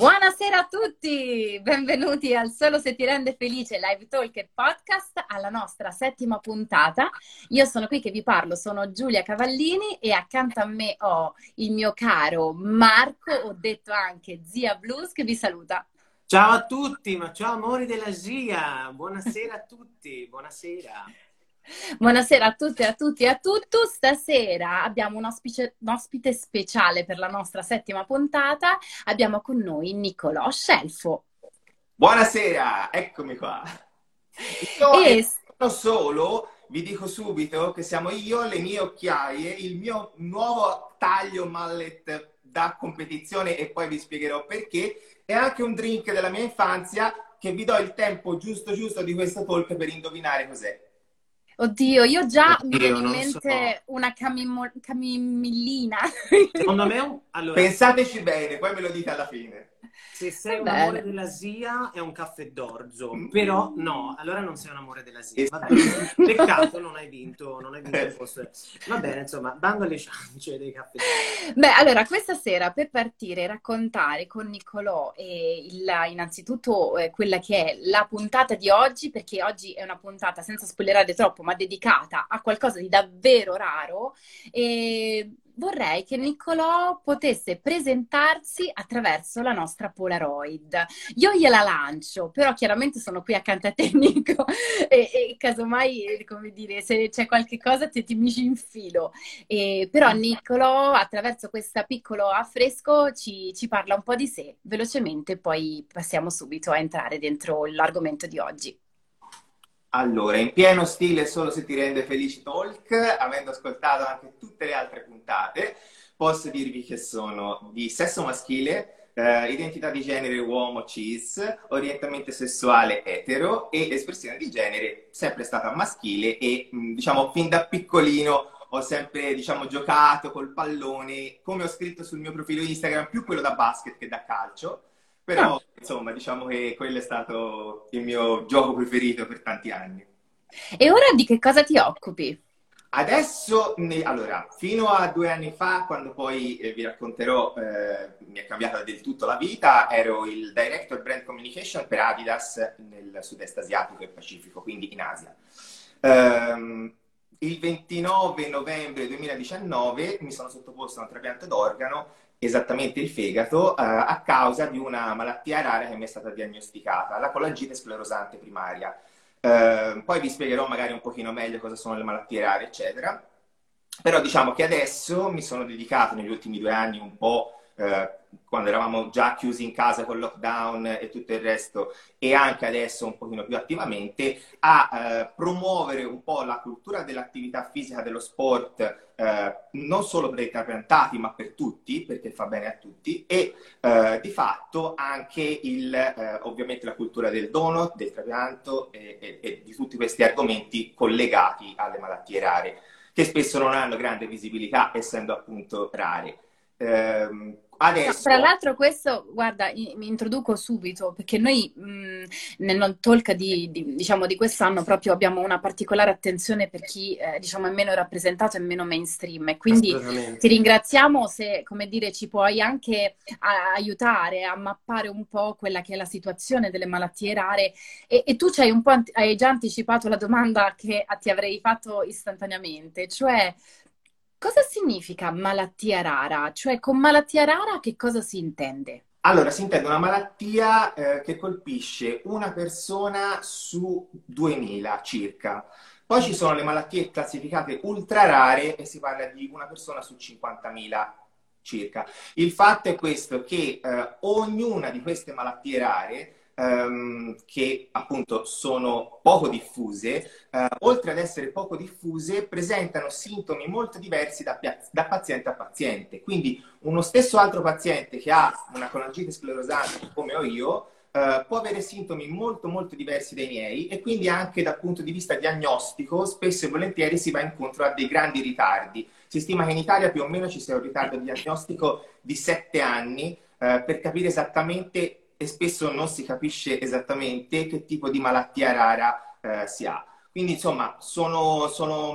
Buonasera a tutti, benvenuti al Solo se ti rende felice live talk e podcast alla nostra settima puntata. Io sono qui che vi parlo, sono Giulia Cavallini e accanto a me ho il mio caro Marco, ho detto anche Zia Blues, che vi saluta. Ciao a tutti, ma ciao amori della Zia, buonasera a tutti, buonasera. Buonasera a tutte e a tutti e a tutti. Stasera abbiamo un ospite, un ospite, speciale per la nostra settima puntata. Abbiamo con noi Niccolò Scelfo. Buonasera, eccomi qua. Io e... solo, vi dico subito che siamo io, le mie occhiaie, il mio nuovo taglio mallet da competizione e poi vi spiegherò perché, e anche un drink della mia infanzia che vi do il tempo giusto giusto di questo talk per indovinare cos'è. Oddio, io già Oddio, mi viene in mente so. una camimo- camimillina. Secondo me, allora... Pensateci bene, poi me lo dite alla fine. Se sei un amore della SIA è un caffè d'orzo, mm. però no, allora non sei un amore della SIA. Peccato, non hai vinto, non hai vinto il posto. Va bene, insomma, bando alle ciance dei caffè. Beh, allora, questa sera per partire e raccontare con Niccolò eh, il, innanzitutto eh, quella che è la puntata di oggi, perché oggi è una puntata senza spoilerare troppo, ma dedicata a qualcosa di davvero raro. E vorrei che Niccolò potesse presentarsi attraverso la nostra Polaroid. Io gliela lancio, però chiaramente sono qui accanto a te, Nico, e, e casomai, come dire, se c'è qualche cosa ti, ti mi ci infilo. E, però Niccolò, attraverso questo piccolo affresco, ci, ci parla un po' di sé, velocemente, poi passiamo subito a entrare dentro l'argomento di oggi. Allora, in pieno stile Solo se ti rende felice talk, avendo ascoltato anche tutte le altre puntate, posso dirvi che sono di sesso maschile, eh, identità di genere uomo cis, orientamento sessuale etero e espressione di genere sempre stata maschile e mm, diciamo fin da piccolino ho sempre diciamo giocato col pallone, come ho scritto sul mio profilo Instagram, più quello da basket che da calcio però, ah. insomma, diciamo che quello è stato il mio gioco preferito per tanti anni. E ora di che cosa ti occupi? Adesso, allora, fino a due anni fa, quando poi eh, vi racconterò, eh, mi è cambiata del tutto la vita, ero il Director Brand Communication per Adidas nel sud-est asiatico e Pacifico, quindi in Asia. Um, il 29 novembre 2019 mi sono sottoposto a un trapianto d'organo esattamente il fegato, eh, a causa di una malattia rara che mi è stata diagnosticata, la colangite sclerosante primaria. Eh, poi vi spiegherò magari un pochino meglio cosa sono le malattie rare, eccetera. Però diciamo che adesso mi sono dedicato negli ultimi due anni un po' eh, quando eravamo già chiusi in casa con il lockdown e tutto il resto, e anche adesso un pochino più attivamente, a eh, promuovere un po' la cultura dell'attività fisica, dello sport, eh, non solo per i trapiantati, ma per tutti, perché fa bene a tutti, e eh, di fatto anche il, eh, ovviamente la cultura del donut, del trapianto e, e, e di tutti questi argomenti collegati alle malattie rare, che spesso non hanno grande visibilità, essendo appunto rare. Ehm, Adesso... Tra l'altro questo, guarda, mi introduco subito perché noi mh, nel talk di, di, diciamo, di, quest'anno proprio abbiamo una particolare attenzione per chi eh, diciamo, è meno rappresentato e meno mainstream. E quindi ti ringraziamo se, come dire, ci puoi anche a, aiutare a mappare un po' quella che è la situazione delle malattie rare. E, e tu ci hai un po' hai già anticipato la domanda che ti avrei fatto istantaneamente, cioè Cosa significa malattia rara? Cioè, con malattia rara che cosa si intende? Allora, si intende una malattia eh, che colpisce una persona su 2000 circa. Poi ci sono le malattie classificate ultra rare e si parla di una persona su 50.000 circa. Il fatto è questo che eh, ognuna di queste malattie rare ehm, che appunto sono poco diffuse, eh, oltre ad essere poco diffuse, presentano sintomi molto diversi da, da, paziente a paziente. Quindi uno stesso altro paziente che ha una colangite sclerosante come ho io, Uh, può avere sintomi molto molto diversi dai miei e quindi anche dal punto di vista diagnostico spesso e volentieri si va incontro a dei grandi ritardi. Si stima che in Italia più o meno ci sia un ritardo diagnostico di sette anni uh, per capire esattamente e spesso non si capisce esattamente che tipo di malattia rara eh, si ha. Quindi insomma sono, sono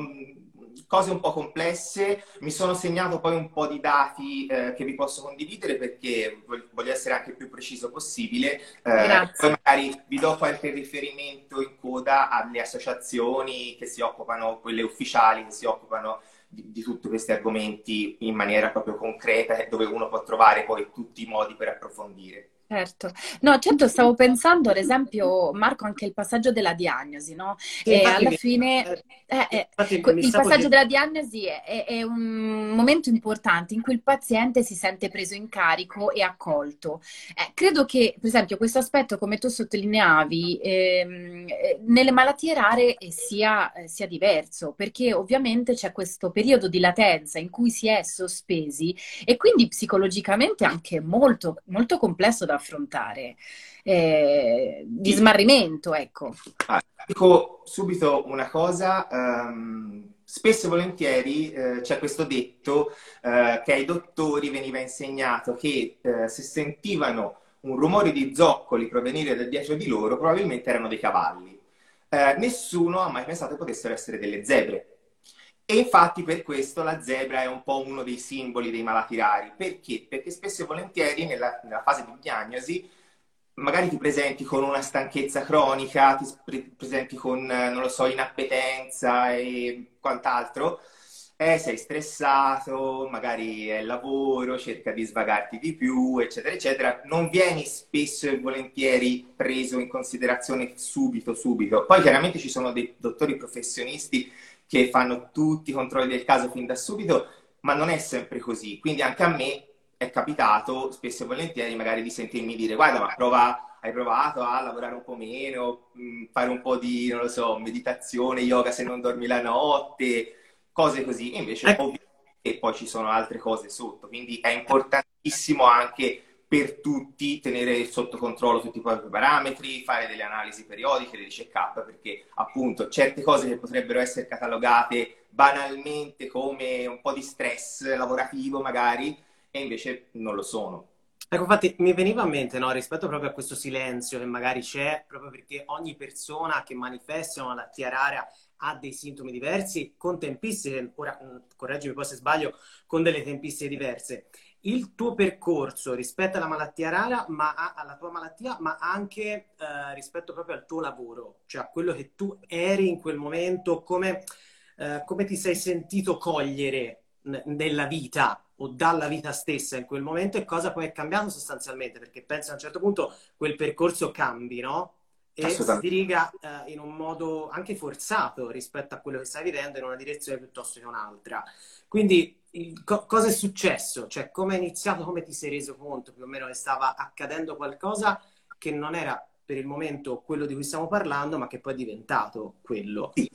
cose un po' complesse, mi sono segnato poi un po' di dati eh, che vi posso condividere perché voglio essere anche il più preciso possibile. Eh, poi magari vi do qualche riferimento in coda alle associazioni che si occupano, quelle ufficiali che si occupano di, di tutti questi argomenti in maniera proprio concreta dove uno può trovare poi tutti i modi per approfondire. Certo, no, certo, stavo pensando, ad esempio, Marco, anche il passaggio della diagnosi, no? e alla mi... fine eh, eh, il passaggio di... della diagnosi è, è, un momento importante in cui il paziente si sente preso in carico e accolto. Eh, credo che, per esempio, questo aspetto, come tu sottolineavi, ehm, eh, nelle malattie rare sia, eh, sia diverso, perché ovviamente c'è questo periodo di latenza in cui si è sospesi e quindi psicologicamente anche molto, molto complesso da affrontare, eh, di smarrimento, ecco. Ah, dico subito una cosa, um, spesso e volentieri eh, c'è questo detto eh, che ai dottori veniva insegnato che eh, se sentivano un rumore di zoccoli provenire da dietro di loro, probabilmente erano dei cavalli. Eh, nessuno ha mai pensato potessero essere delle zebre. E infatti per questo la zebra è un po' uno dei simboli dei malati rari. Perché? Perché spesso e volentieri nella, nella fase di diagnosi magari ti presenti con una stanchezza cronica, ti presenti con, non lo so, inappetenza e quant'altro, eh, sei stressato, magari è il lavoro, cerca di svagarti di più, eccetera, eccetera, non vieni spesso e volentieri preso in considerazione subito, subito. Poi chiaramente ci sono dei dottori professionisti che fanno tutti i controlli del caso fin da subito, ma non è sempre così. Quindi anche a me è capitato spesso e volentieri magari di sentirmi dire guarda ma prova, hai provato a lavorare un po' meno, mm, fare un po' di, non lo so, meditazione, yoga se non dormi la notte, cose così. E invece ecco. ovviamente poi ci sono altre cose sotto, quindi è importantissimo anche per tutti tenere sotto controllo tutti i propri parametri, fare delle analisi periodiche, dei check-up, perché appunto certe cose che potrebbero essere catalogate banalmente come un po' di stress lavorativo magari, e invece non lo sono. Ecco, infatti mi veniva a mente, no, rispetto proprio a questo silenzio che magari c'è, proprio perché ogni persona che manifesta una malattia rara ha dei sintomi diversi, con tempistiche, ora correggimi poi se sbaglio, con delle tempistiche diverse il tuo percorso rispetto alla malattia rara, ma alla tua malattia, ma anche eh, rispetto proprio al tuo lavoro, cioè a quello che tu eri in quel momento, come, eh, come ti sei sentito cogliere nella vita o dalla vita stessa in quel momento e cosa poi è cambiato sostanzialmente, perché penso a un certo punto quel percorso cambi, no? E si diriga eh, in un modo anche forzato rispetto a quello che stai vivendo in una direzione piuttosto che un'altra. Quindi il, co- cosa è successo? Cioè, come è iniziato, come ti sei reso conto più o meno che stava accadendo qualcosa che non era per il momento quello di cui stiamo parlando, ma che poi è diventato quello? Sì,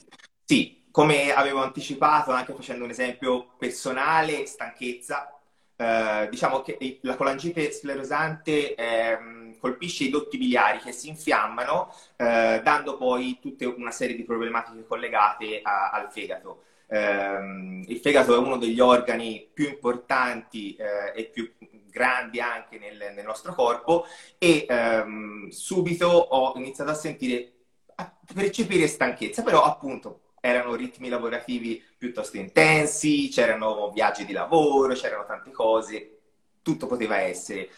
sì. come avevo anticipato, anche facendo un esempio personale, stanchezza. Eh, diciamo che la colangite sclerosante eh, colpisce i dotti biliari che si infiammano, eh, dando poi tutta una serie di problematiche collegate a, al fegato. Eh, il fegato è uno degli organi più importanti eh, e più grandi anche nel, nel nostro corpo e ehm, subito ho iniziato a sentire, a percepire stanchezza, però appunto erano ritmi lavorativi piuttosto intensi, c'erano viaggi di lavoro, c'erano tante cose, tutto poteva essere.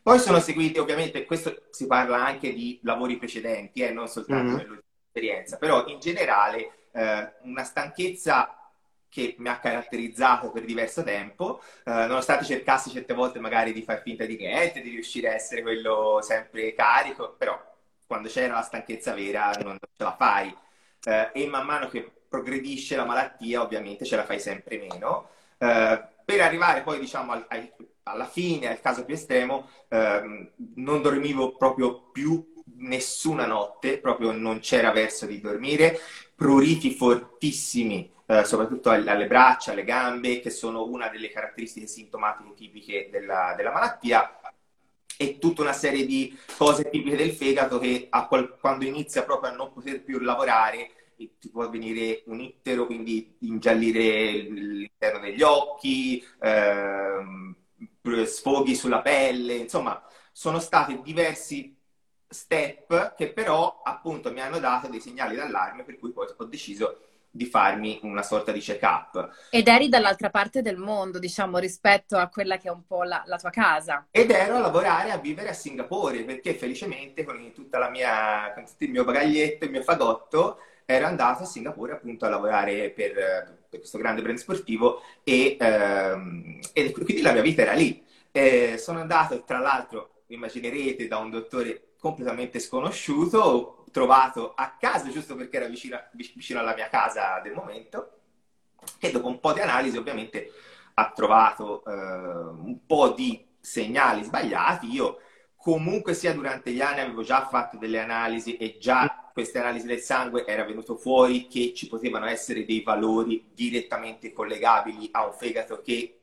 Poi sono seguiti, ovviamente, questo si parla anche di lavori precedenti, eh, non soltanto mm-hmm. nell'esperienza, però in generale eh, una stanchezza che mi ha caratterizzato per diverso tempo, eh, nonostante cercassi certe volte magari di far finta di niente, di riuscire a essere quello sempre carico, però quando c'era la stanchezza vera non ce la fai. Eh, e man mano che progredisce la malattia, ovviamente ce la fai sempre meno. Eh, per arrivare poi, diciamo, al, al, alla fine, al caso più estremo, ehm, non dormivo proprio più nessuna notte, proprio non c'era verso di dormire, pruriti fortissimi eh, soprattutto alle braccia, alle gambe, che sono una delle caratteristiche sintomatiche tipiche della, della malattia, e tutta una serie di cose tipiche del fegato che qual- quando inizia proprio a non poter più lavorare ti può venire un ittero, quindi ingiallire l'interno degli occhi, ehm, sfoghi sulla pelle, insomma, sono stati diversi step che però appunto mi hanno dato dei segnali d'allarme per cui poi ho deciso di farmi una sorta di check-up. Ed eri dall'altra parte del mondo, diciamo, rispetto a quella che è un po' la, la, tua casa. Ed ero a lavorare, a vivere a Singapore, perché felicemente con, tutta la mia, con tutto il mio bagaglietto, il mio fagotto, ero andato a Singapore appunto a lavorare per, per questo grande brand sportivo e, ehm, e, quindi la mia vita era lì. E sono andato, tra l'altro, immaginerete, da un dottore completamente sconosciuto, trovato a casa, giusto perché era vicino, vicino alla mia casa del momento, e dopo un po' di analisi ovviamente ha trovato eh, un po' di segnali sbagliati. Io comunque sia durante gli anni avevo già fatto delle analisi e già queste analisi del sangue era venuto fuori che ci potevano essere dei valori direttamente collegabili a un fegato che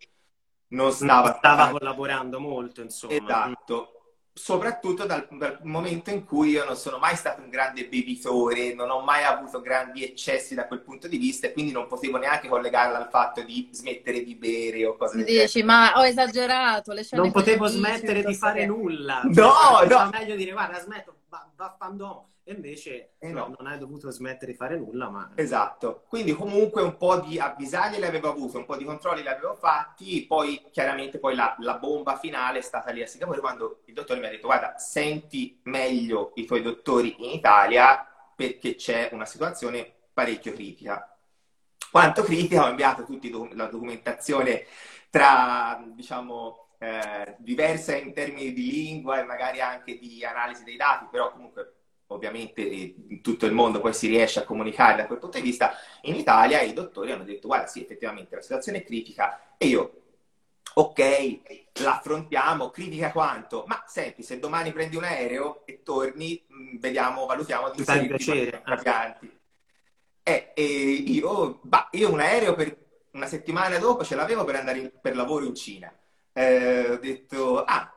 non stava, stava collaborando molto, insomma. Esatto soprattutto dal, dal, momento in cui io non sono mai stato un grande bevitore, non ho mai avuto grandi eccessi da quel punto di vista e quindi non potevo neanche collegarla al fatto di smettere di bere o cose del genere. Dici, ma ho esagerato, Non potevo smettere di fare nulla. No, cioè, no. meglio dire, guarda, smetto, vaffandomo. E invece eh no. non hai dovuto smettere di fare nulla, ma... Esatto. Quindi comunque un po' di avvisaglie le avevo avuto, un po' di controlli li avevo fatti, poi chiaramente poi la, la bomba finale è stata lì a Singapore quando il dottore mi ha detto guarda, senti meglio i tuoi dottori in Italia perché c'è una situazione parecchio critica. Quanto critica ho inviato tutta la documentazione tra, diciamo, eh, diversa in termini di lingua e magari anche di analisi dei dati, però comunque ovviamente in tutto il mondo poi si riesce a comunicare da quel punto di vista, in Italia i dottori hanno detto guarda sì, effettivamente la situazione è critica e io, ok, l'affrontiamo, critica quanto? Ma senti, se domani prendi un aereo e torni, mm, vediamo, valutiamo di inserirti trapianti. Eh, e io, bah, io un aereo per una settimana dopo ce l'avevo per andare in, per lavoro in Cina. Eh, ho detto, ah,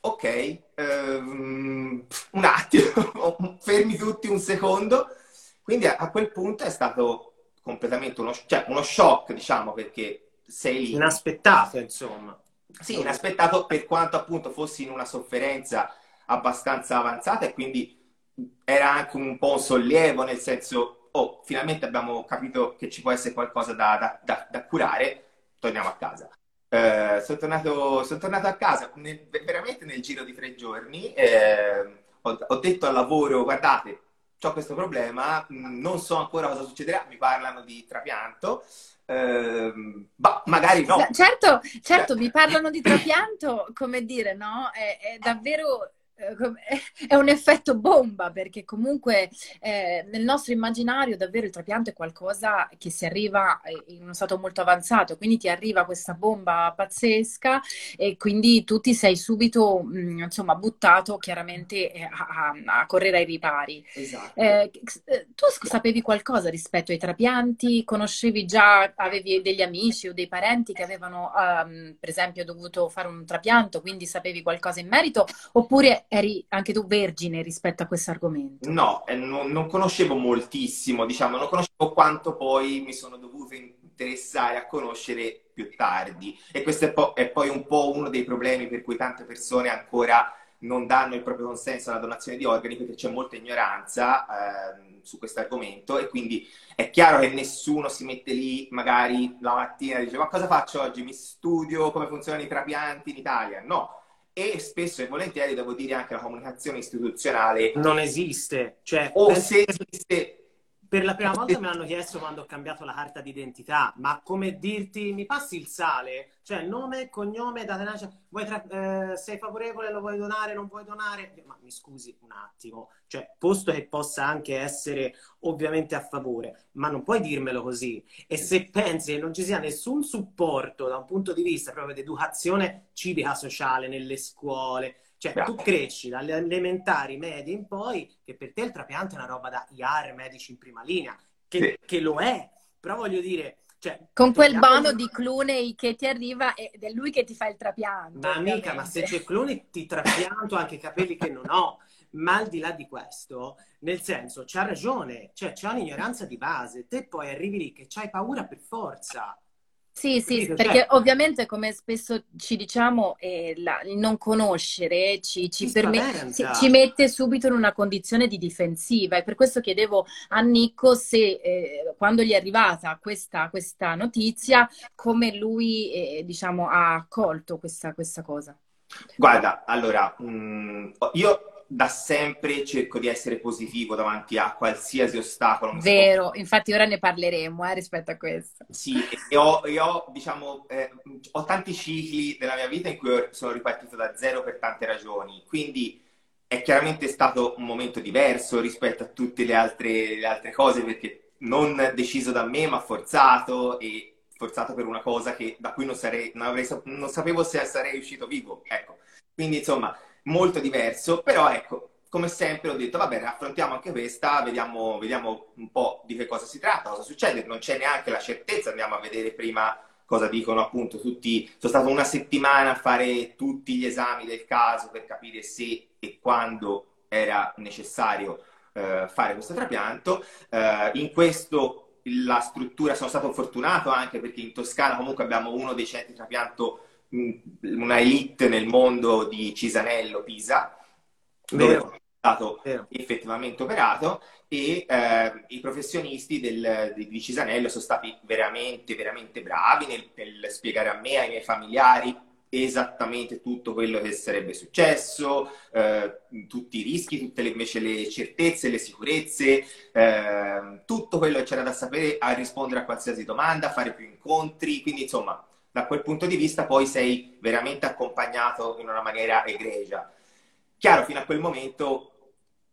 ok, um, un attimo, fermi tutti un secondo. Quindi a, a, quel punto è stato completamente uno, cioè, uno shock, diciamo, perché sei lì. Inaspettato, insomma. Sì, inaspettato per quanto appunto fossi in una sofferenza abbastanza avanzata e quindi era anche un po' un sollievo, nel senso, oh, finalmente abbiamo capito che ci può essere qualcosa da, da, da, da curare, torniamo a casa. Eh, sono, tornato, sono, tornato, a casa nel, veramente nel giro di tre giorni. Eh, ho, ho, detto al lavoro: guardate, ho questo problema, non so ancora cosa succederà. Mi parlano di trapianto. Eh, bah, magari no. Certo, certo, mi parlano di trapianto, come dire, no? È, è davvero è un effetto bomba perché comunque eh, nel nostro immaginario davvero il trapianto è qualcosa che si arriva eh, in uno stato molto avanzato, quindi ti arriva questa bomba pazzesca e quindi tu ti sei subito mh, mm, insomma buttato chiaramente eh, a, a, a correre ai ripari. Esatto. Eh, tu sapevi qualcosa rispetto ai trapianti? Conoscevi già, avevi degli amici o dei parenti che avevano um, per esempio dovuto fare un trapianto, quindi sapevi qualcosa in merito oppure eri anche tu vergine rispetto a questo argomento? No, eh, non, non, conoscevo moltissimo, diciamo, non conoscevo quanto poi mi sono dovuto interessare a conoscere più tardi. E questo è, po- è poi un po' uno dei problemi per cui tante persone ancora non danno il proprio consenso alla donazione di organi perché c'è molta ignoranza eh, su questo argomento e quindi è chiaro che nessuno si mette lì magari la mattina e dice ma cosa faccio oggi? Mi studio come funzionano i trapianti in Italia? No, e spesso e volentieri devo dire anche la comunicazione istituzionale non esiste. Cioè, o se esiste per la prima volta me l'hanno chiesto quando ho cambiato la carta d'identità, ma come dirti mi passi il sale? Cioè nome, cognome, data nascita, tra... eh, sei favorevole, lo vuoi donare, non vuoi donare? Ma mi scusi un attimo, cioè posto che possa anche essere ovviamente a favore, ma non puoi dirmelo così. E se pensi che non ci sia nessun supporto da un punto di vista proprio di educazione civica sociale nelle scuole, cioè, Bravo. tu cresci dalle elementari, medie in poi, che per te il trapianto è una roba da IAR, medici in prima linea, che, sì. che lo è. Però voglio dire, cioè, con quel bono di Clooney che ti arriva ed è lui che ti fa il trapianto. Ma amica, ma se c'è Clooney ti trapianto anche i capelli che non ho. Ma al di là di questo, nel senso, c'ha ragione, cioè c'è un'ignoranza di base. Te poi arrivi lì che c'hai paura per forza. Sì, sì, perché cioè, ovviamente come spesso ci diciamo, eh, la, il non conoscere ci, ci, permet- ci, ci, mette subito in una condizione di difensiva. E per questo chiedevo a Nico se eh, quando gli è arrivata questa, questa notizia, come lui eh, diciamo, ha accolto questa, questa cosa. Guarda, allora, mh, mm, io da sempre cerco di essere positivo davanti a qualsiasi ostacolo. Vero, infatti ora ne parleremo eh, rispetto a questo. Sì, e ho, e ho, diciamo, eh, ho tanti cicli della mia vita in cui sono ripartito da zero per tante ragioni, quindi è chiaramente stato un momento diverso rispetto a tutte le altre, le altre cose perché non deciso da me ma forzato e forzato per una cosa che, da cui non, sarei, non, avrei, non sapevo se sarei uscito vivo. Ecco. Quindi insomma molto diverso, però ecco, come sempre ho detto, va bene, affrontiamo anche questa, vediamo, vediamo un po' di che cosa si tratta, cosa succede, non c'è neanche la certezza, andiamo a vedere prima cosa dicono appunto tutti, sono stato una settimana a fare tutti gli esami del caso per capire se e quando era necessario eh, fare questo trapianto. Eh, in questo la struttura, sono stato fortunato anche perché in Toscana comunque abbiamo uno dei centri trapianto una elite nel mondo di Cisanello, Pisa, dove è stato Vero. effettivamente operato e eh, i professionisti del, di Cisanello sono stati veramente, veramente bravi nel, nel spiegare a me e ai miei familiari esattamente tutto quello che sarebbe successo, eh, tutti i rischi, tutte le, invece le certezze, le sicurezze, eh, tutto quello che c'era da sapere a rispondere a qualsiasi domanda, a fare più incontri, quindi insomma da quel punto di vista poi sei veramente accompagnato in una maniera egregia. Chiaro, fino a quel momento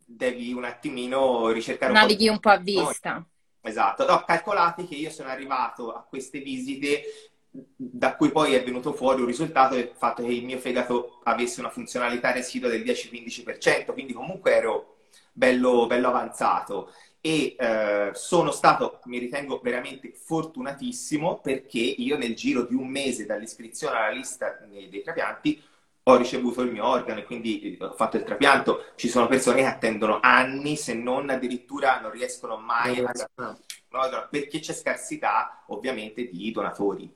devi un attimino ricercare un Navighi po' un po' a vista. Esatto, no, calcolate che io sono arrivato a queste visite da cui poi è venuto fuori un risultato del fatto che il mio fegato avesse una funzionalità residua del 10-15%, quindi comunque ero bello, bello avanzato e eh, sono stato, mi ritengo veramente fortunatissimo perché io nel giro di un mese dall'iscrizione alla lista dei trapianti ho ricevuto il mio organo e quindi ho fatto il trapianto. Ci sono persone che attendono anni, se non addirittura non riescono mai a... No, perché c'è scarsità ovviamente di donatori.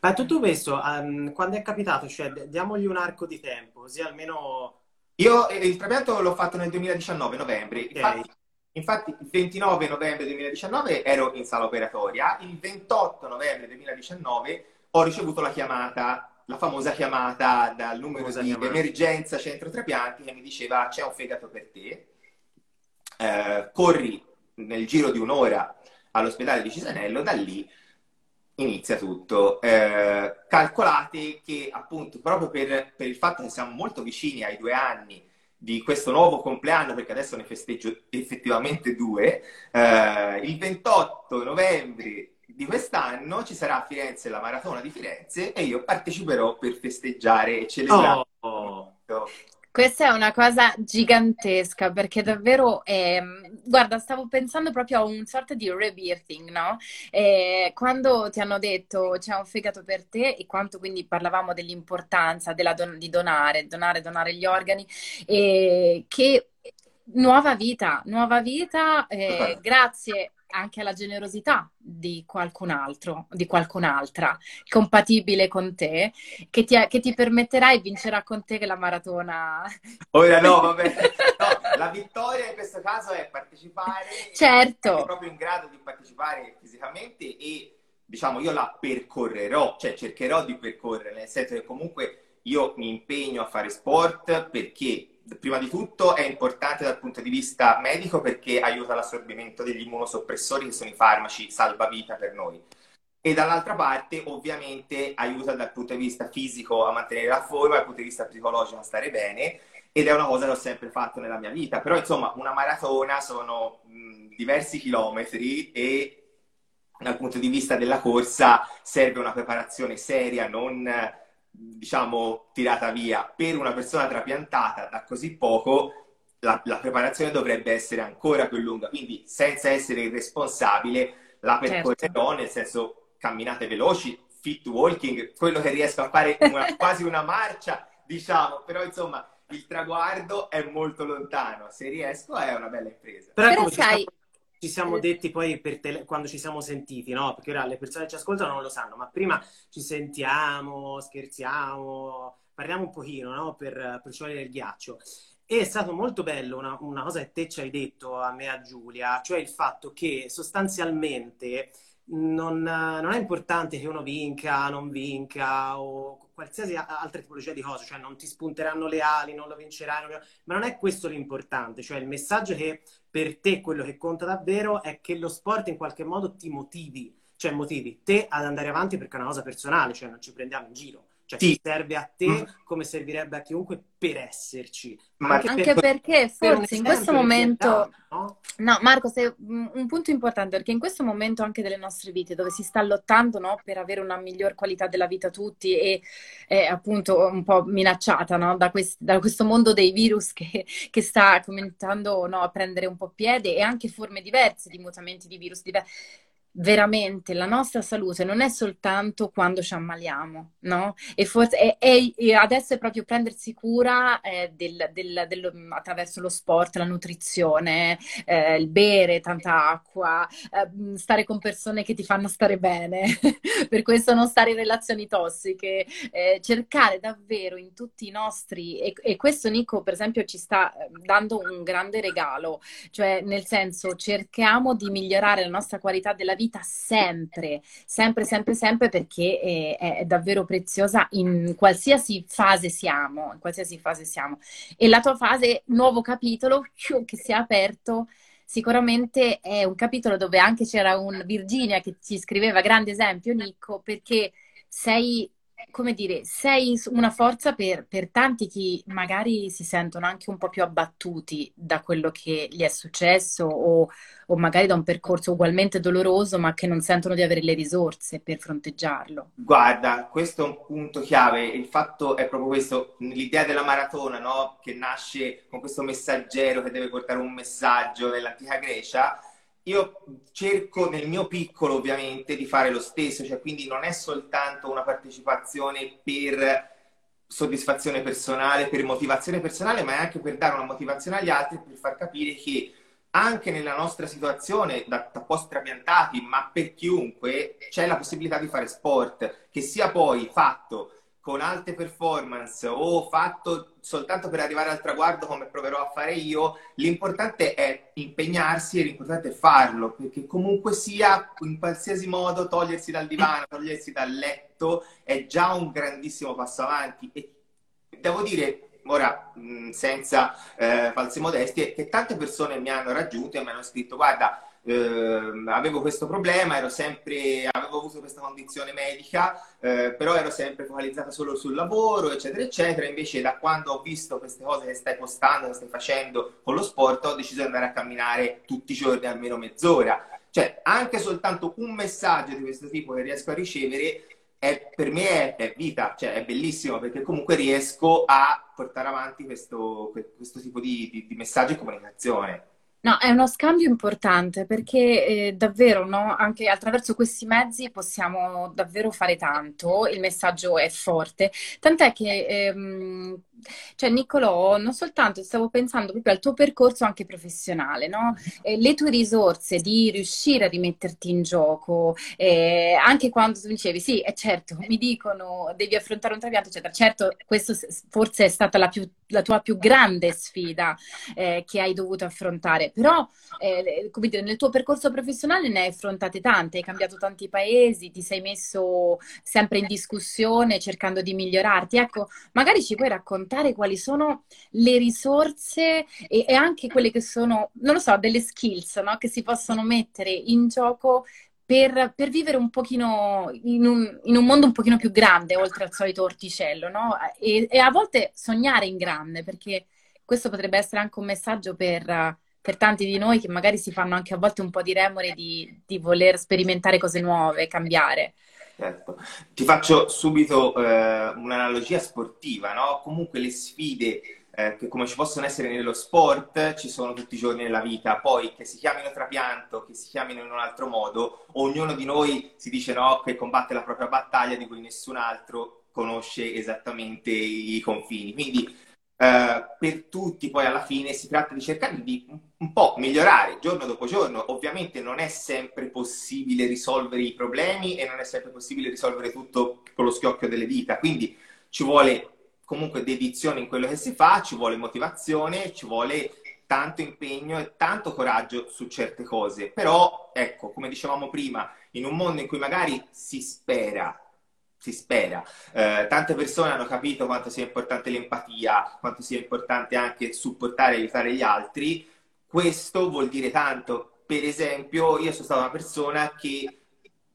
Ma tutto questo, um, quando è capitato? Cioè, diamogli un arco di tempo, così almeno... Io eh, il trapianto l'ho fatto nel 2019, novembre. Okay. Infatti, Infatti il 29 novembre 2019 ero in sala operatoria, il 28 novembre 2019 ho ricevuto la chiamata, la famosa chiamata dal numero di chiamata. emergenza centro trapianti che mi diceva c'è un fegato per te, eh, corri nel giro di un'ora all'ospedale di Cisanello, da lì inizia tutto. Eh, calcolate che appunto proprio per, per il fatto che siamo molto vicini ai due anni di questo nuovo compleanno, perché adesso ne festeggio effettivamente due, eh, il 28 novembre di quest'anno ci sarà a Firenze la maratona di Firenze e io parteciperò per festeggiare e celebrare. Oh. Questa è una cosa gigantesca perché davvero, eh, guarda, stavo pensando proprio a un sorta di rebirthing, no? Eh, quando ti hanno detto c'è un fegato per te e quanto quindi parlavamo dell'importanza della don- di donare, donare, donare gli organi, eh, che nuova vita, nuova vita, eh, grazie anche alla generosità di qualcun altro, di qualcun'altra, compatibile con te, che ti, che ti permetterà e vincerà con te la maratona... Ora no, vabbè. No, la vittoria in questo caso è partecipare. Certo. È proprio in grado di partecipare fisicamente e, diciamo, io la percorrerò, cioè cercherò di percorrere, nel senso che comunque io mi impegno a fare sport perché prima di tutto è importante dal punto di vista medico perché aiuta l'assorbimento degli immunosoppressori che sono i farmaci salvavita per noi. E dall'altra parte ovviamente aiuta dal punto di vista fisico a mantenere la forma, dal punto di vista psicologico a stare bene ed è una cosa che ho sempre fatto nella mia vita. Però insomma una maratona sono mh, diversi chilometri e dal punto di vista della corsa serve una preparazione seria, non diciamo, tirata via per una persona trapiantata da così poco, la, la, preparazione dovrebbe essere ancora più lunga. Quindi, senza essere irresponsabile, la percorrerò, certo. nel senso, camminate veloci, fit walking, quello che riesco a fare una, quasi una marcia, diciamo, però insomma, il traguardo è molto lontano. Se riesco, è una bella impresa. Però, però sai... Ci siamo detti poi tele... quando ci siamo sentiti, no? Perché ora le persone che ci ascoltano non lo sanno, ma prima ci sentiamo, scherziamo, parliamo un pochino, no? Per, per sciogliere il ghiaccio. E è stato molto bello una, una cosa che te ci hai detto a me e a Giulia, cioè il fatto che sostanzialmente non, non, è importante che uno vinca, non vinca o qualsiasi altra tipologia di cose, cioè non ti spunteranno le ali, non lo vincerai, non... ma non è questo l'importante, cioè il messaggio che per te quello che conta davvero è che lo sport in qualche modo ti motivi, cioè motivi te ad andare avanti perché è una cosa personale, cioè non ci prendiamo in giro. Cioè, sì. serve a te mm. come servirebbe a chiunque per esserci. Ma anche, anche per, perché forse in questo momento... no? no? Marco, sei un punto importante perché in questo momento anche delle nostre vite dove si sta lottando no, per avere una miglior qualità della vita tutti e è appunto un po' minacciata no, da, quest, da, questo mondo dei virus che, che sta cominciando a prendere un po' piede e anche forme diverse di mutamenti di virus diversi veramente la nostra salute non è soltanto quando ci ammaliamo, no? E, forse, e, e adesso è proprio prendersi cura eh, del, del, del, attraverso lo sport, la nutrizione, eh, il bere tanta acqua, eh, stare con persone che ti fanno stare bene, per questo non stare in relazioni tossiche, eh, cercare davvero in tutti i nostri, e, e questo Nico per esempio ci sta eh, dando un grande regalo, cioè nel senso cerchiamo di migliorare la nostra qualità della vita vita sempre, sempre, sempre, sempre perché è, è, davvero preziosa in qualsiasi fase siamo, in qualsiasi fase siamo. E la tua fase, nuovo capitolo che si è aperto, sicuramente è un capitolo dove anche c'era un Virginia che ci scriveva grande esempio, Nico, perché sei come dire, sei una forza per, per, tanti che magari si sentono anche un po' più abbattuti da quello che gli è successo o, o, magari da un percorso ugualmente doloroso ma che non sentono di avere le risorse per fronteggiarlo. Guarda, questo è un punto chiave, il fatto è proprio questo, l'idea della maratona no? che nasce con questo messaggero che deve portare un messaggio nell'antica Grecia io cerco nel mio piccolo ovviamente di fare lo stesso, cioè quindi non è soltanto una partecipazione per soddisfazione personale, per motivazione personale, ma è anche per dare una motivazione agli altri, per far capire che anche nella nostra situazione da, da post trapiantati, ma per chiunque, c'è la possibilità di fare sport, che sia poi fatto con alte performance o fatto soltanto per arrivare al traguardo come proverò a fare io, l'importante è impegnarsi e l'importante è farlo, perché comunque sia, in qualsiasi modo, togliersi dal divano, togliersi dal letto è già un grandissimo passo avanti. E devo dire, ora senza eh, false modestie, che tante persone mi hanno raggiunto e mi hanno scritto, guarda, eh, avevo questo problema, ero sempre, avevo avuto questa condizione medica, eh, però ero sempre focalizzata solo sul lavoro, eccetera, eccetera. Invece, da quando ho visto queste cose che stai postando, che stai facendo con lo sport, ho deciso di andare a camminare tutti i giorni almeno mezz'ora. Cioè, anche soltanto un messaggio di questo tipo che riesco a ricevere è, per me è, è, vita, cioè è bellissimo perché comunque riesco a portare avanti questo, questo tipo di, di, di messaggio e comunicazione. No, è uno scambio importante perché eh, davvero, no, anche attraverso questi mezzi possiamo davvero fare tanto, il messaggio è forte, tant'è che ehm, cioè Niccolò, non soltanto stavo pensando proprio al tuo percorso anche professionale, no? Eh, le tue risorse di riuscire a rimetterti in gioco, eh, anche quando tu dicevi sì, è certo, mi dicono devi affrontare un trapianto, eccetera. Certo, questa forse è stata la, più, la, tua più grande sfida eh, che hai dovuto affrontare, però eh, come dire, nel tuo percorso professionale ne hai affrontate tante, hai cambiato tanti paesi, ti sei messo sempre in discussione cercando di migliorarti. Ecco, magari ci puoi raccontare raccontare quali sono le risorse e, e anche quelle che sono, non lo so, delle skills no? che si possono mettere in gioco per, per, vivere un pochino in un, in un, mondo un pochino più grande, oltre al solito orticello, no? E, e, a volte sognare in grande, perché questo potrebbe essere anche un messaggio per, per, tanti di noi che magari si fanno anche a volte un po' di remore di, di voler sperimentare cose nuove, cambiare. Certo. Ti faccio subito eh, un'analogia sportiva, no? Comunque le sfide eh, che come ci possono essere nello sport ci sono tutti i giorni nella vita, poi che si chiamino trapianto, che si chiamino in un altro modo, ognuno di noi si dice no, che combatte la propria battaglia di cui nessun altro conosce esattamente i confini. Quindi eh, per tutti poi alla fine si tratta di cercare di un po' migliorare giorno dopo giorno. Ovviamente non è sempre possibile risolvere i problemi e non è sempre possibile risolvere tutto con lo schiocchio delle dita, quindi ci vuole comunque dedizione in quello che si fa, ci vuole motivazione, ci vuole tanto impegno e tanto coraggio su certe cose. Però, ecco, come dicevamo prima, in un mondo in cui magari si spera si spera. Eh, tante persone hanno capito quanto sia importante l'empatia, quanto sia importante anche supportare e aiutare gli altri. Questo vuol dire tanto. Per esempio, io sono stata una persona che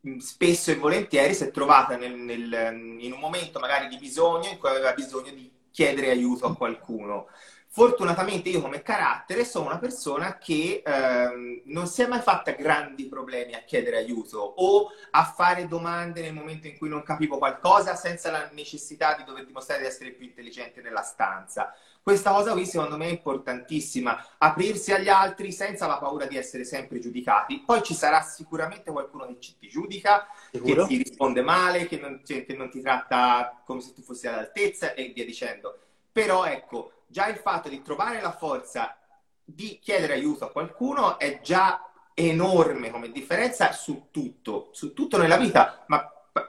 mm, spesso e volentieri si è trovata nel, nel, in un momento magari di bisogno in cui aveva bisogno di chiedere aiuto a qualcuno. Fortunatamente io come carattere sono una persona che ehm, non si è mai fatta grandi problemi a chiedere aiuto o a fare domande nel momento in cui non capivo qualcosa senza la necessità di dover dimostrare di essere più intelligente nella stanza. Questa cosa qui secondo me è importantissima, aprirsi agli altri senza la paura di essere sempre giudicati. Poi ci sarà sicuramente qualcuno che ti giudica, Sicuro? che ti risponde male, che non, che non ti tratta come se tu fossi all'altezza e via dicendo. Però ecco, già il fatto di trovare la forza di chiedere aiuto a qualcuno è già enorme come differenza su tutto, su tutto nella vita, ma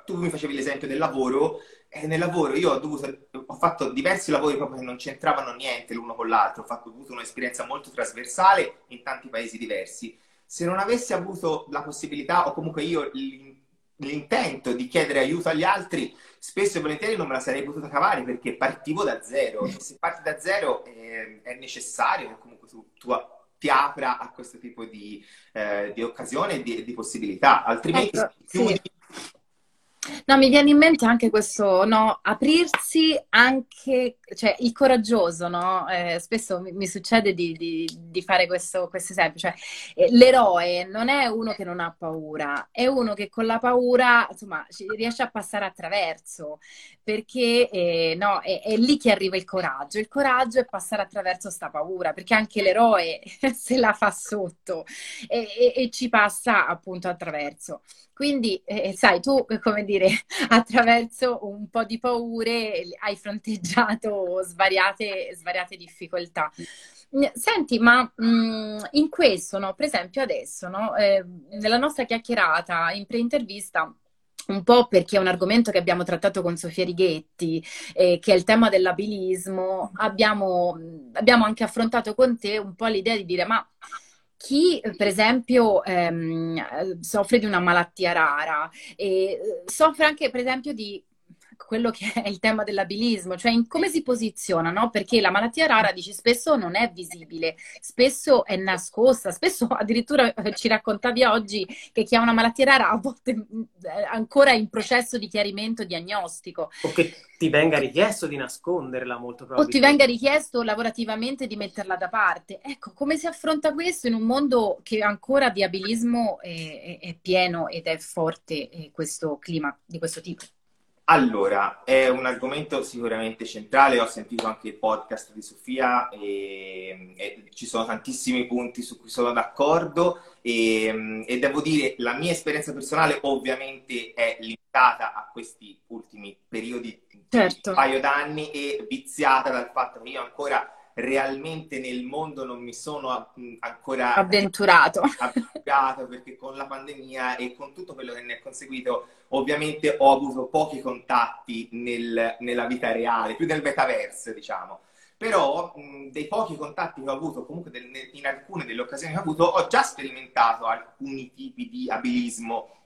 tu mi facevi l'esempio del lavoro, e nel lavoro io ho, dovuto, ho fatto diversi lavori proprio che non c'entravano niente l'uno con l'altro, ho, fatto, ho avuto un'esperienza molto trasversale in tanti paesi diversi. Se non avessi avuto la possibilità, o comunque io l'intento di chiedere aiuto agli altri, spesso e volentieri non me la sarei potuta cavare perché partivo da zero. E se parti da zero eh, è necessario che comunque tu, tu, ti apra a questo tipo di, eh, di occasione e di, di, possibilità, altrimenti ecco, sì. No, mi viene in mente anche questo, no, aprirsi anche, cioè il coraggioso, no? Eh, spesso mi, mi succede di, di, di, fare questo, questo esempio, cioè eh, l'eroe non è uno che non ha paura, è uno che con la paura, insomma, riesce a passare attraverso, perché eh, no, è, è, lì che arriva il coraggio, il coraggio è passare attraverso sta paura, perché anche l'eroe se la fa sotto e, e, e ci passa appunto attraverso. Quindi, eh, sai, tu, come dire, attraverso un po' di paure hai fronteggiato svariate, svariate difficoltà. Senti, ma mh, mm, in questo, no, per esempio adesso, no, eh, nella nostra chiacchierata in pre-intervista, un po' perché è un argomento che abbiamo trattato con Sofia Righetti, eh, che è il tema dell'abilismo, abbiamo, abbiamo anche affrontato con te un po' l'idea di dire ma chi per esempio ehm, soffre di una malattia rara e eh, soffre anche per esempio di quello che è il tema dell'abilismo, cioè in come si posiziona, no? Perché la malattia rara, dici, spesso non è visibile, spesso è nascosta, spesso addirittura eh, ci raccontavi oggi che chi ha una malattia rara a volte mm, è ancora in processo di chiarimento diagnostico. O che ti venga richiesto di nasconderla molto probabilmente. O ti venga richiesto lavorativamente di metterla da parte. Ecco, come si affronta questo in un mondo che ancora di abilismo è, è, è pieno ed è forte eh, questo clima di questo tipo? Allora, è un argomento sicuramente centrale, ho sentito anche il podcast di Sofia e, e ci sono tantissimi punti su cui sono d'accordo e, e, devo dire la mia esperienza personale ovviamente è limitata a questi ultimi periodi, certo. un paio d'anni e viziata dal fatto che io ancora realmente nel mondo non mi sono ancora avventurato. avventurato perché con la pandemia e con tutto quello che ne è conseguito ovviamente ho avuto pochi contatti nel, nella vita reale, più nel metaverso diciamo. Però mh, dei pochi contatti che ho avuto, comunque del, in alcune delle occasioni che ho avuto, ho già sperimentato alcuni tipi di abilismo